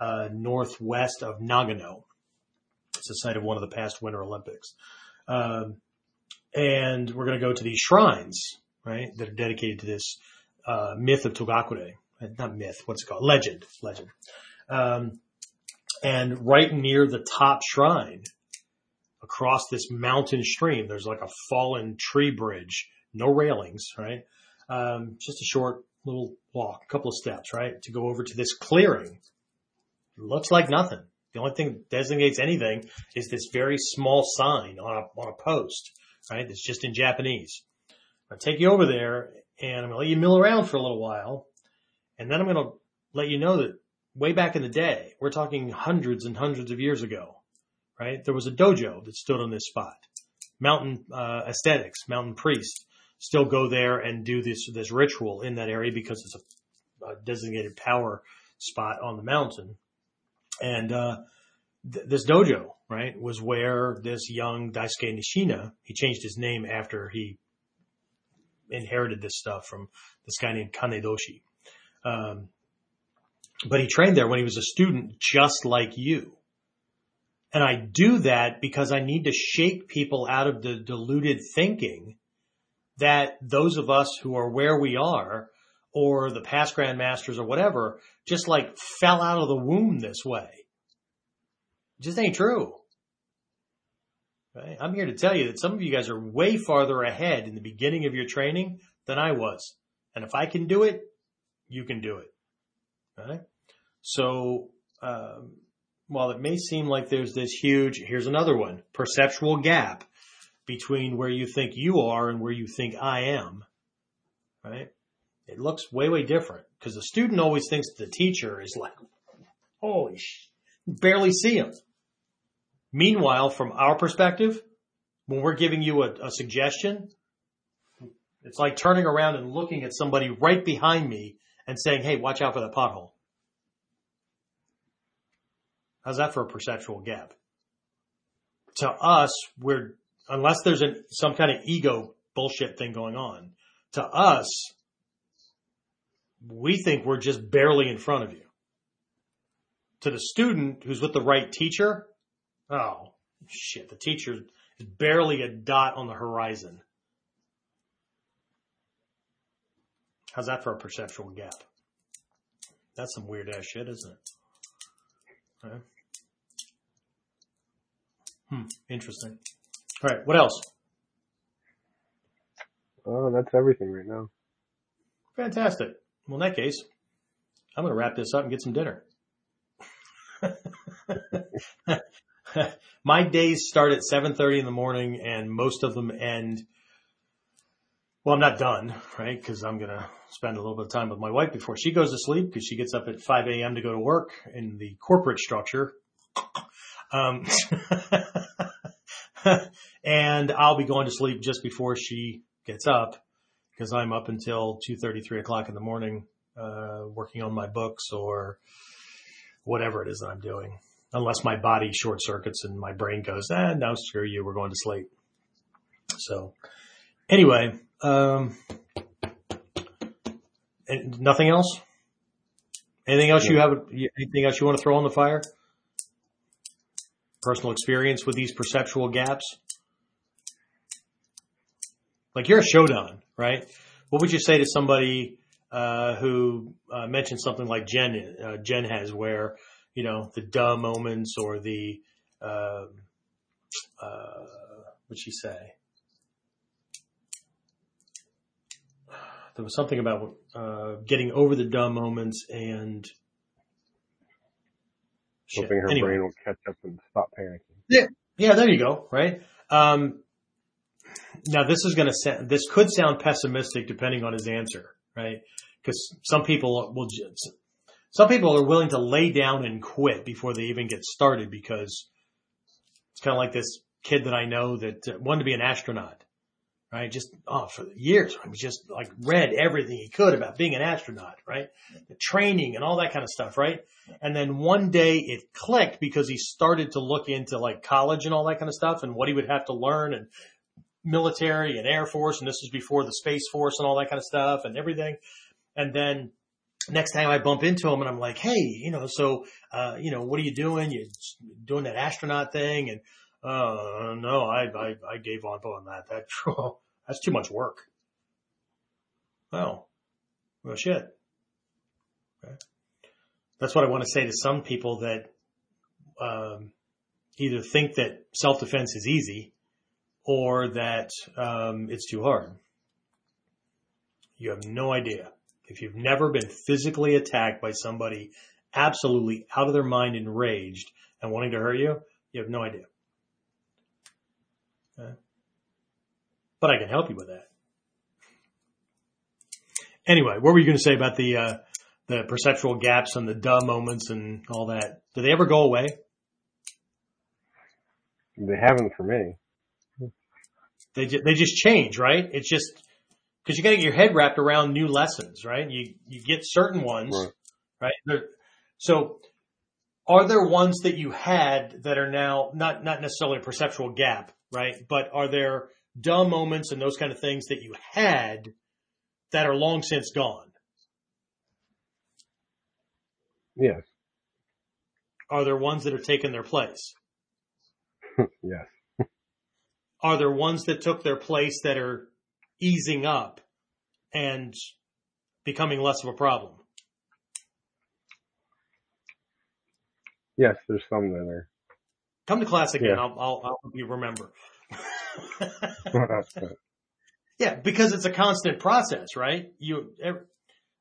uh, northwest of Nagano. It's the site of one of the past Winter Olympics. Um, and we're going to go to these shrines, right, that are dedicated to this uh, myth of Togakure. Not myth, what's it called? Legend. Legend. Um, and right near the top shrine, across this mountain stream, there's like a fallen tree bridge, no railings, right? Um, just a short little walk, a couple of steps, right? To go over to this clearing. It looks like nothing. The only thing that designates anything is this very small sign on a, on a post, right? That's just in Japanese. I'll take you over there and I'm going to let you mill around for a little while. And then I'm going to let you know that way back in the day, we're talking hundreds and hundreds of years ago, right? There was a dojo that stood on this spot. Mountain uh, aesthetics, mountain priests still go there and do this this ritual in that area because it's a, a designated power spot on the mountain. And uh, th- this dojo, right, was where this young Daisuke Nishina, he changed his name after he inherited this stuff from this guy named Kanedoshi. Um, but he trained there when he was a student, just like you. And I do that because I need to shake people out of the deluded thinking that those of us who are where we are or the past grandmasters or whatever just like fell out of the womb this way. It just ain't true. Right? I'm here to tell you that some of you guys are way farther ahead in the beginning of your training than I was. And if I can do it, you can do it. Right? So, um, while it may seem like there's this huge, here's another one, perceptual gap between where you think you are and where you think I am, right? It looks way, way different because the student always thinks the teacher is like, holy sh, barely see him. Meanwhile, from our perspective, when we're giving you a, a suggestion, it's like turning around and looking at somebody right behind me and saying, Hey, watch out for that pothole. How's that for a perceptual gap? To us, we're, unless there's an, some kind of ego bullshit thing going on, to us, we think we're just barely in front of you. To the student who's with the right teacher, oh shit, the teacher is barely a dot on the horizon. How's that for a perceptual gap? That's some weird ass shit, isn't it? Hmm, interesting. All right, what else? Oh, that's everything right now. Fantastic. Well, in that case, I'm going to wrap this up and get some dinner. My days start at 7:30 in the morning and most of them end well, I'm not done, right? Cuz I'm going to spend a little bit of time with my wife before she goes to sleep cuz she gets up at 5 a.m. to go to work in the corporate structure. Um, and I'll be going to sleep just before she gets up because I'm up until 2:30, 3 o'clock in the morning, uh, working on my books or whatever it is that I'm doing. Unless my body short circuits and my brain goes, ah, no, screw you, we're going to sleep. So anyway, um, and nothing else? Anything else you have? Anything else you want to throw on the fire? Personal experience with these perceptual gaps? Like you're a Shodan, right? What would you say to somebody uh, who uh, mentioned something like Jen uh, Jen has, where you know the duh moments or the um, uh, what'd she say? There was something about uh, getting over the dumb moments and shit. hoping her anyway. brain will catch up and stop panicking. Yeah, yeah, there you go. Right. Um, now this is going to sound, this could sound pessimistic depending on his answer, right? Because some people will just, some people are willing to lay down and quit before they even get started because it's kind of like this kid that I know that wanted to be an astronaut, right? Just, oh, for years, I he just like read everything he could about being an astronaut, right? The training and all that kind of stuff, right? And then one day it clicked because he started to look into like college and all that kind of stuff and what he would have to learn and military and Air Force, and this was before the Space Force and all that kind of stuff and everything. And then next time I bump into him and I'm like, hey, you know, so, uh, you know, what are you doing? You're doing that astronaut thing? And, uh, no, I, I, I gave up on that. That, that's too much work. Oh, well, shit. Okay. That's what I want to say to some people that, um, either think that self-defense is easy or that um, it's too hard. You have no idea. If you've never been physically attacked by somebody absolutely out of their mind, enraged, and wanting to hurt you, you have no idea. Okay? But I can help you with that. Anyway, what were you going to say about the uh, the perceptual gaps and the duh moments and all that? Do they ever go away? They haven't for me. They just, they just change, right? It's just because you got to get your head wrapped around new lessons, right? You you get certain ones, right? right? So, are there ones that you had that are now not not necessarily a perceptual gap, right? But are there dumb moments and those kind of things that you had that are long since gone? Yes. Are there ones that are taking their place? yes are there ones that took their place that are easing up and becoming less of a problem? Yes, there's some that are. Come to class again. Yeah. I'll, I'll, I'll help you remember. yeah, because it's a constant process, right? You,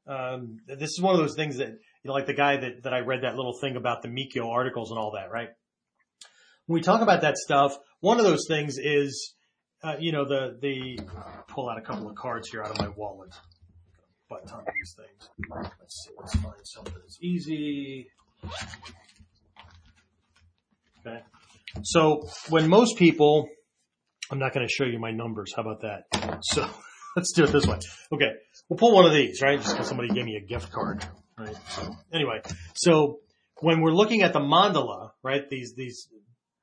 um, this is one of those things that, you know, like the guy that, that I read that little thing about the Mikkyo articles and all that, right? When we talk about that stuff, one of those things is, uh, you know, the, the, pull out a couple of cards here out of my wallet. Button on these things. Let's see, let's find something that's easy. Okay. So when most people, I'm not going to show you my numbers. How about that? So let's do it this way. Okay. We'll pull one of these, right? Just because somebody gave me a gift card, right? So anyway, so when we're looking at the mandala, right? These, these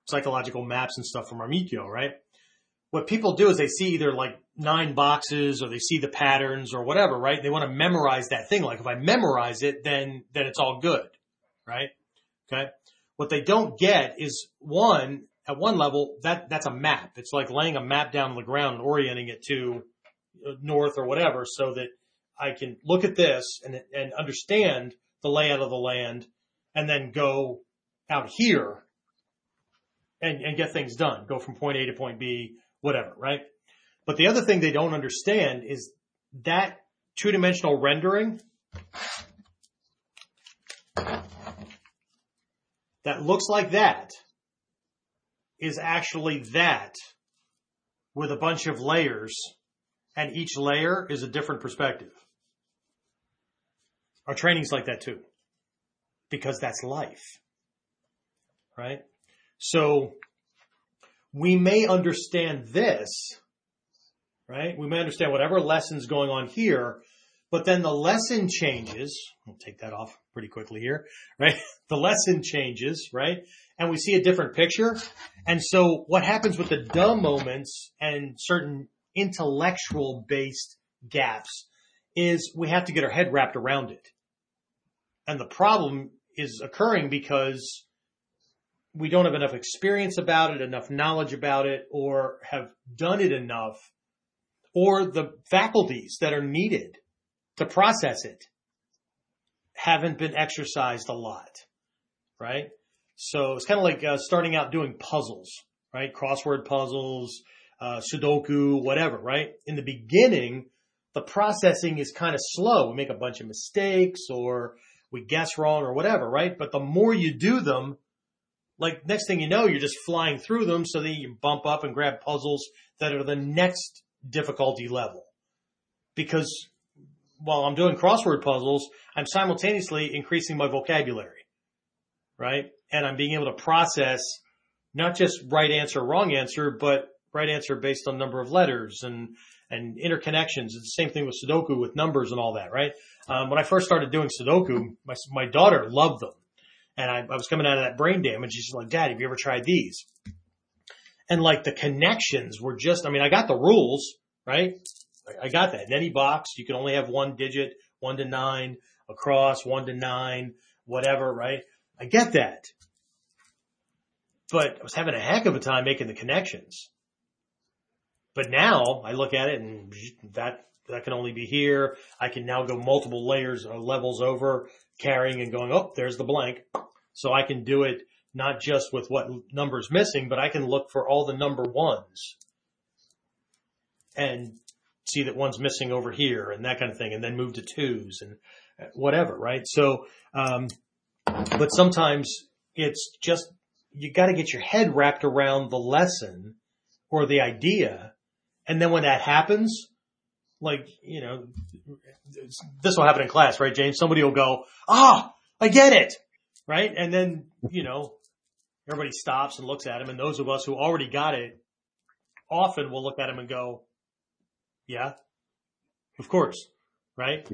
psychological maps and stuff from our Mikkyo, right? What people do is they see either like nine boxes or they see the patterns or whatever, right? They want to memorize that thing. Like if I memorize it, then, then it's all good, right? Okay. What they don't get is one, at one level, that, that's a map. It's like laying a map down on the ground and orienting it to uh, north or whatever so that I can look at this and, and understand the layout of the land and then go out here and, and get things done. Go from point A to point B, whatever, right? But the other thing they don't understand is that two dimensional rendering that looks like that is actually that with a bunch of layers and each layer is a different perspective. Our training's like that too, because that's life, right? So we may understand this, right? We may understand whatever lesson's going on here, but then the lesson changes. We'll take that off pretty quickly here, right? The lesson changes, right? And we see a different picture. And so what happens with the dumb moments and certain intellectual based gaps is we have to get our head wrapped around it. And the problem is occurring because we don't have enough experience about it, enough knowledge about it, or have done it enough, or the faculties that are needed to process it haven't been exercised a lot, right? So it's kind of like uh, starting out doing puzzles, right? Crossword puzzles, uh, Sudoku, whatever, right? In the beginning, the processing is kind of slow. We make a bunch of mistakes or we guess wrong or whatever, right? But the more you do them, like next thing you know, you're just flying through them so that you bump up and grab puzzles that are the next difficulty level. Because while I'm doing crossword puzzles, I'm simultaneously increasing my vocabulary, right? And I'm being able to process not just right answer, wrong answer, but right answer based on number of letters and, and interconnections. It's the same thing with Sudoku with numbers and all that, right? Um, when I first started doing Sudoku, my, my daughter loved them. And I, I was coming out of that brain damage. She's like, Dad, have you ever tried these? And like the connections were just, I mean, I got the rules, right? I got that. In any box, you can only have one digit, one to nine, across, one to nine, whatever, right? I get that. But I was having a heck of a time making the connections. But now I look at it and that, that can only be here. I can now go multiple layers or levels over carrying and going, oh, there's the blank. So I can do it not just with what number's missing, but I can look for all the number ones and see that one's missing over here and that kind of thing, and then move to twos and whatever, right? So, um, but sometimes it's just, you got to get your head wrapped around the lesson or the idea. And then when that happens, like, you know, this will happen in class, right, James? Somebody will go, ah, I get it. Right. And then, you know, everybody stops and looks at him. And those of us who already got it often will look at him and go, yeah, of course. Right.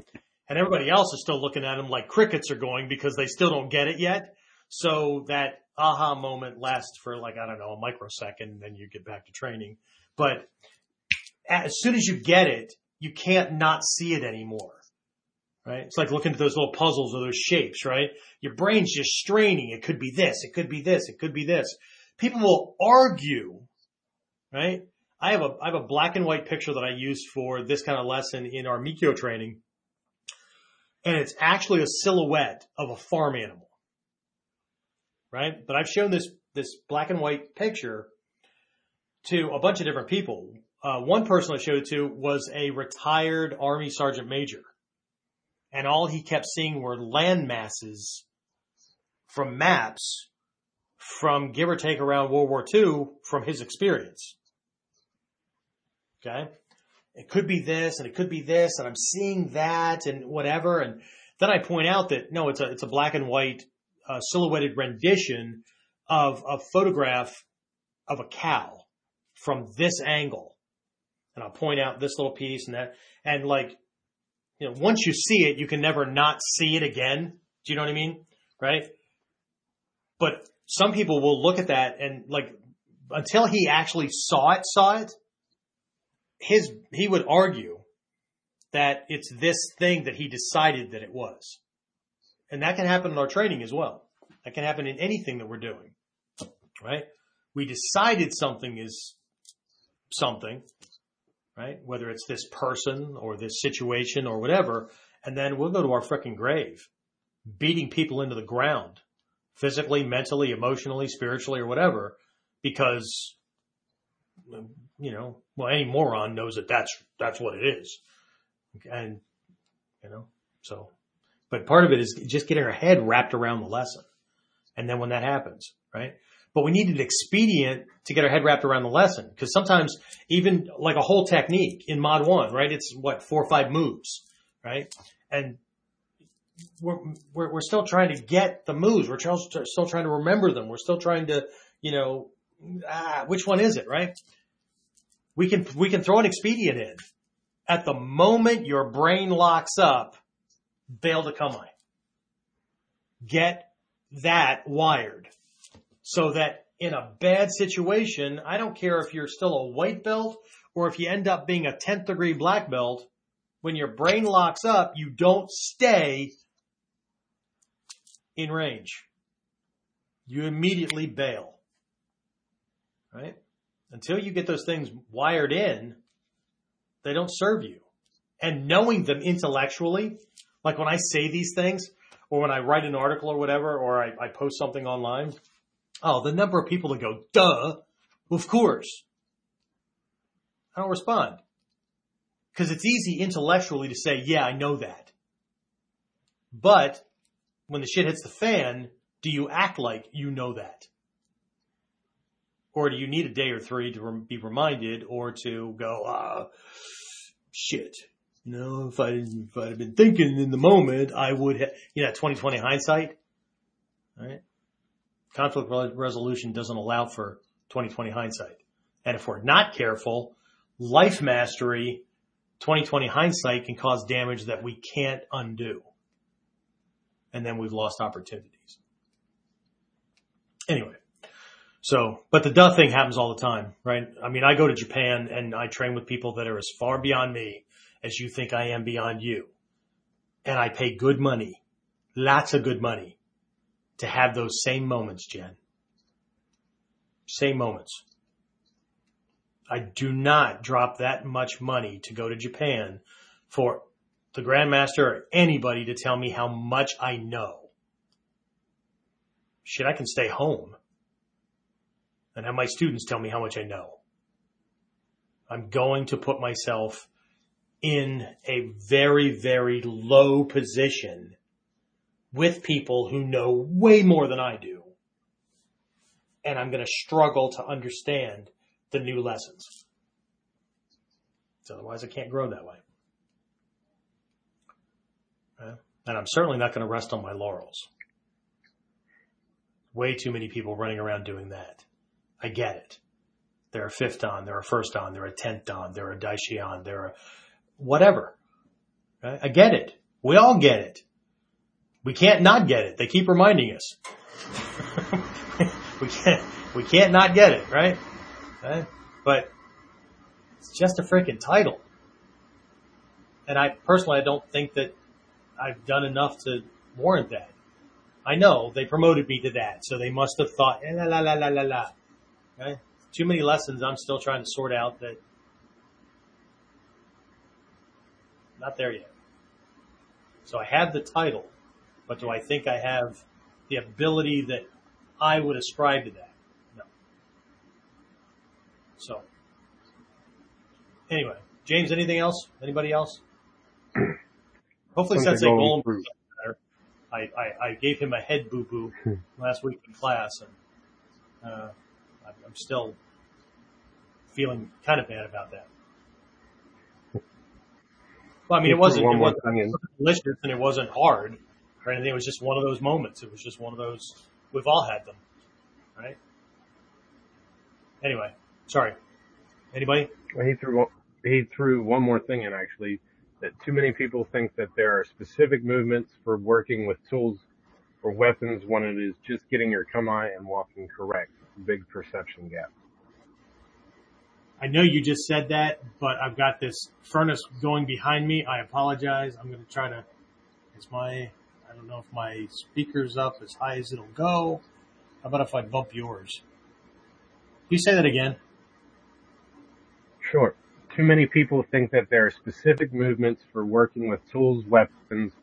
And everybody else is still looking at them like crickets are going because they still don't get it yet. So that aha moment lasts for like, I don't know, a microsecond and then you get back to training. But as soon as you get it, you can't not see it anymore. Right? It's like looking at those little puzzles or those shapes, right? Your brain's just straining. It could be this. It could be this. It could be this. People will argue, right? I have a, I have a black and white picture that I used for this kind of lesson in our Mikkyo training. And it's actually a silhouette of a farm animal. Right? But I've shown this, this black and white picture to a bunch of different people. Uh, one person I showed it to was a retired Army Sergeant Major. And all he kept seeing were land masses from maps from give or take around World War II from his experience. Okay. It could be this and it could be this and I'm seeing that and whatever. And then I point out that no, it's a, it's a black and white uh, silhouetted rendition of a photograph of a cow from this angle. And I'll point out this little piece and that, and like, you know, once you see it, you can never not see it again. Do you know what I mean? Right? But some people will look at that and like, until he actually saw it, saw it, his, he would argue that it's this thing that he decided that it was. And that can happen in our training as well. That can happen in anything that we're doing, right? We decided something is something, right? Whether it's this person or this situation or whatever. And then we'll go to our freaking grave, beating people into the ground, physically, mentally, emotionally, spiritually, or whatever, because you know, well, any moron knows that that's, that's what it is. And, you know, so, but part of it is just getting our head wrapped around the lesson. And then when that happens, right? But we need an expedient to get our head wrapped around the lesson. Cause sometimes even like a whole technique in mod one, right? It's what, four or five moves, right? And we're, we're, we're still trying to get the moves. We're still trying to remember them. We're still trying to, you know, ah, which one is it, right? We can, we can throw an expedient in. At the moment your brain locks up, bail to come Get that wired so that in a bad situation, I don't care if you're still a white belt or if you end up being a 10th degree black belt, when your brain locks up, you don't stay in range. You immediately bail. Right? Until you get those things wired in, they don't serve you. And knowing them intellectually, like when I say these things, or when I write an article or whatever, or I, I post something online, oh, the number of people that go, duh, of course. I don't respond. Cause it's easy intellectually to say, yeah, I know that. But when the shit hits the fan, do you act like you know that? Or do you need a day or three to be reminded or to go, ah, shit. You know, if I didn't, if I'd been thinking in the moment, I would have, you know, 2020 hindsight, right? Conflict resolution doesn't allow for 2020 hindsight. And if we're not careful, life mastery, 2020 hindsight can cause damage that we can't undo. And then we've lost opportunities. Anyway, so, but the duh thing happens all the time, right? I mean, I go to Japan and I train with people that are as far beyond me as you think I am beyond you. And I pay good money, lots of good money to have those same moments, Jen. Same moments. I do not drop that much money to go to Japan for the Grandmaster or anybody to tell me how much I know. Shit, I can stay home and have my students tell me how much I know. I'm going to put myself in a very, very low position with people who know way more than I do. And I'm going to struggle to understand the new lessons. So otherwise I can't grow that way. And I'm certainly not going to rest on my laurels. Way too many people running around doing that. I get it. They're a fifth dan, they're a first dan, they're a tenth dan, they're a daishihan, they're a whatever. Right? I get it. We all get it. We can't not get it. They keep reminding us. we can't, we can't not get it, right? right? But it's just a freaking title. And I personally, I don't think that I've done enough to warrant that. I know they promoted me to that, so they must have thought, eh, la la la la la la. Okay? Too many lessons I'm still trying to sort out that not there yet. So I have the title, but do I think I have the ability that I would ascribe to that? No. So anyway, James, anything else? Anybody else? Hopefully Sensei Golem better. I, I, I gave him a head boo boo last week in class and, uh, I'm still feeling kind of bad about that. Well, I mean, it wasn't, it wasn't delicious and it wasn't hard or anything. It was just one of those moments. It was just one of those, we've all had them, right? Anyway, sorry. Anybody? Well, he threw, he threw one more thing in actually that too many people think that there are specific movements for working with tools or weapons when it is just getting your kamae and walking correct big perception gap. I know you just said that, but I've got this furnace going behind me. I apologize. I'm going to try to, is my, I don't know if my speaker's up as high as it'll go. How about if I bump yours? Can you say that again? Sure. Too many people think that there are specific movements for working with tools, weapons,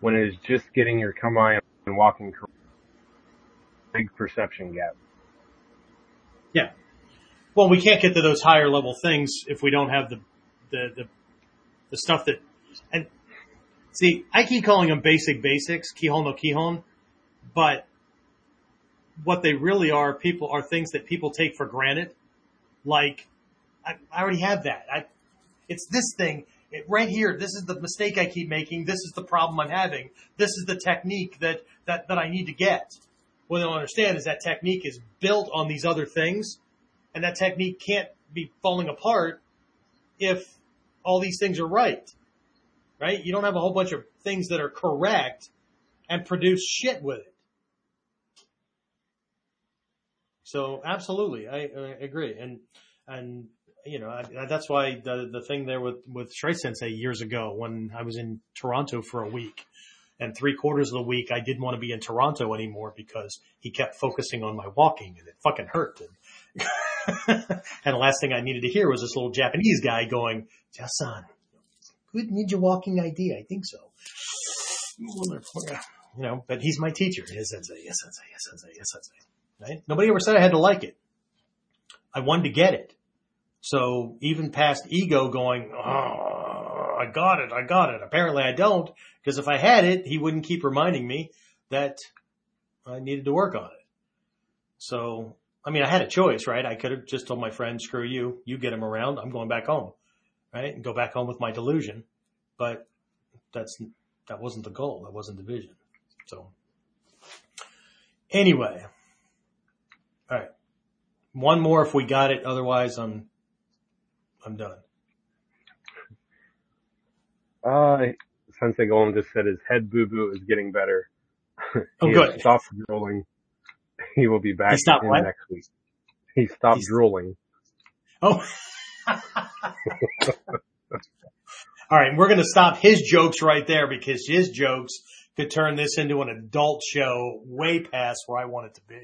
when it is just getting your kamae and walking. Big perception gap. Yeah. well, we can't get to those higher level things if we don't have the, the, the, the stuff that, and see, I keep calling them basic basics, kihon no kihon, but what they really are, people are things that people take for granted. Like, I, I already have that. I, it's this thing it, right here. This is the mistake I keep making. This is the problem I'm having. This is the technique that, that, that I need to get. What they don't understand is that technique is built on these other things and that technique can't be falling apart if all these things are right. Right? You don't have a whole bunch of things that are correct and produce shit with it. So absolutely, I, I agree, and and you know I, that's why the the thing there with with Shrey Sensei years ago when I was in Toronto for a week, and three quarters of the week I didn't want to be in Toronto anymore because he kept focusing on my walking and it fucking hurt. And, and the last thing I needed to hear was this little Japanese guy going, "Jasan, good ninja walking idea. I think so." You know, but he's my teacher. Yes, sensei. Yes, sensei. Yes, sensei. Yes, sensei right? Nobody ever said I had to like it. I wanted to get it. So even past ego going, oh, I got it, I got it. Apparently I don't, because if I had it, he wouldn't keep reminding me that I needed to work on it. So, I mean, I had a choice, right? I could have just told my friend, screw you, you get him around, I'm going back home, right? And go back home with my delusion. But that's, that wasn't the goal. That wasn't the vision. So anyway, all right. One more if we got it. Otherwise, I'm, I'm done. Uh, Sensei Golem just said his head boo boo is getting better. Oh, good. Stop drooling. He will be back in what? next week. He stopped He's- drooling. Oh. All right, we're going to stop his jokes right there because his jokes could turn this into an adult show way past where I want it to be.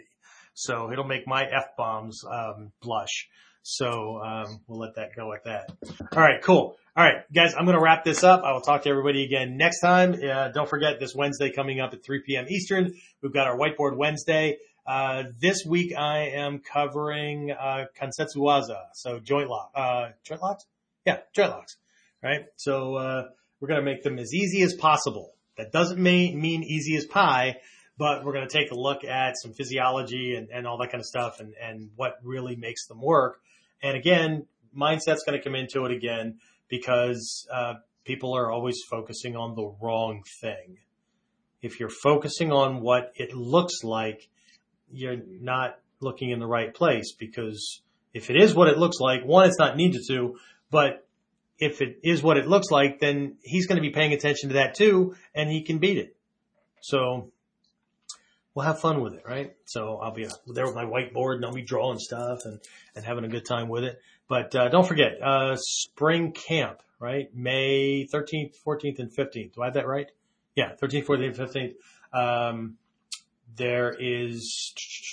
So it'll make my F bombs um, blush. So um, we'll let that go like that. All right, cool. All right, guys, I'm going to wrap this up. I will talk to everybody again next time. Uh, don't forget this Wednesday coming up at 3 p.m. Eastern. We've got our Whiteboard Wednesday. Uh, this week I am covering uh, Kansetsu Waza, so joint lock, uh, joint locks. Yeah, joint locks. Right. So uh, we're going to make them as easy as possible. That doesn't mean mean easy as pie, but we're going to take a look at some physiology and, and all that kind of stuff and, and what really makes them work. And again, mindset's going to come into it again because uh, people are always focusing on the wrong thing. If you're focusing on what it looks like, you're not looking in the right place because if it is what it looks like, one, it's not needed to, but if it is what it looks like, then he's going to be paying attention to that too, and he can beat it. So we'll have fun with it, right? So I'll be there with my whiteboard and I'll be drawing stuff and, and having a good time with it. But uh, don't forget, uh, spring camp, right? May 13th, 14th, and 15th. Do I have that right? Yeah, 13th, 14th, 15th. Um, there is,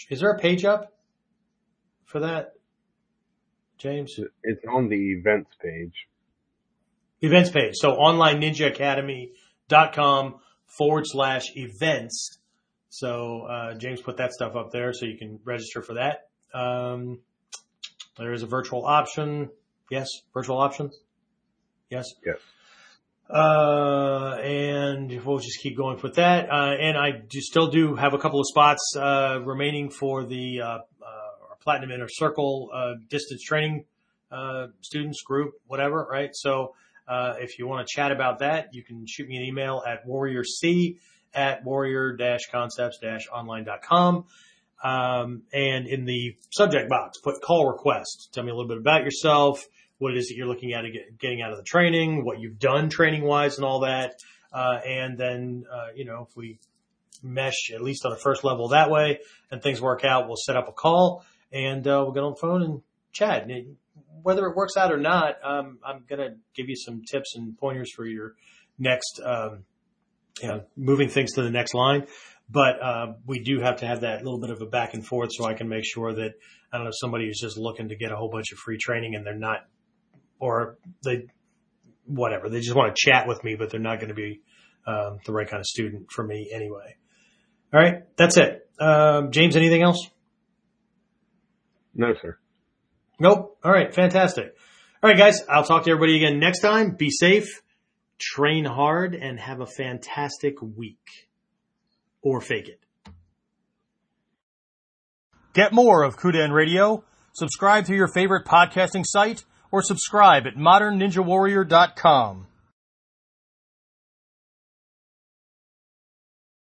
is there a page up for that, James? It's on the events page. Events page. So online ninja onlineninjaacademy.com forward slash events. So, uh, James put that stuff up there so you can register for that. Um, there is a virtual option. Yes, virtual options. Yes. Yes. Uh, and we'll just keep going with that. Uh, and I do still do have a couple of spots, uh, remaining for the, uh, uh, Platinum Inner Circle, uh, distance training, uh, students group, whatever, right? So, uh, if you want to chat about that, you can shoot me an email at warriorc at warrior-concepts-online.com. Um, and in the subject box, put call request. Tell me a little bit about yourself, what it is that you're looking at getting out of the training, what you've done training wise and all that. Uh, and then, uh, you know, if we mesh at least on a first level that way and things work out, we'll set up a call and, uh, we'll get on the phone and chat. And whether it works out or not, um, I'm going to give you some tips and pointers for your next, um, you know, moving things to the next line. But, uh, we do have to have that little bit of a back and forth so I can make sure that, I don't know, somebody who's just looking to get a whole bunch of free training and they're not, or they, whatever, they just want to chat with me, but they're not going to be, um, the right kind of student for me anyway. All right. That's it. Um, James, anything else? No, sir. Nope. All right. Fantastic. All right, guys. I'll talk to everybody again next time. Be safe, train hard, and have a fantastic week. Or fake it. Get more of Kuden Radio. Subscribe to your favorite podcasting site or subscribe at modernninjawarrior.com.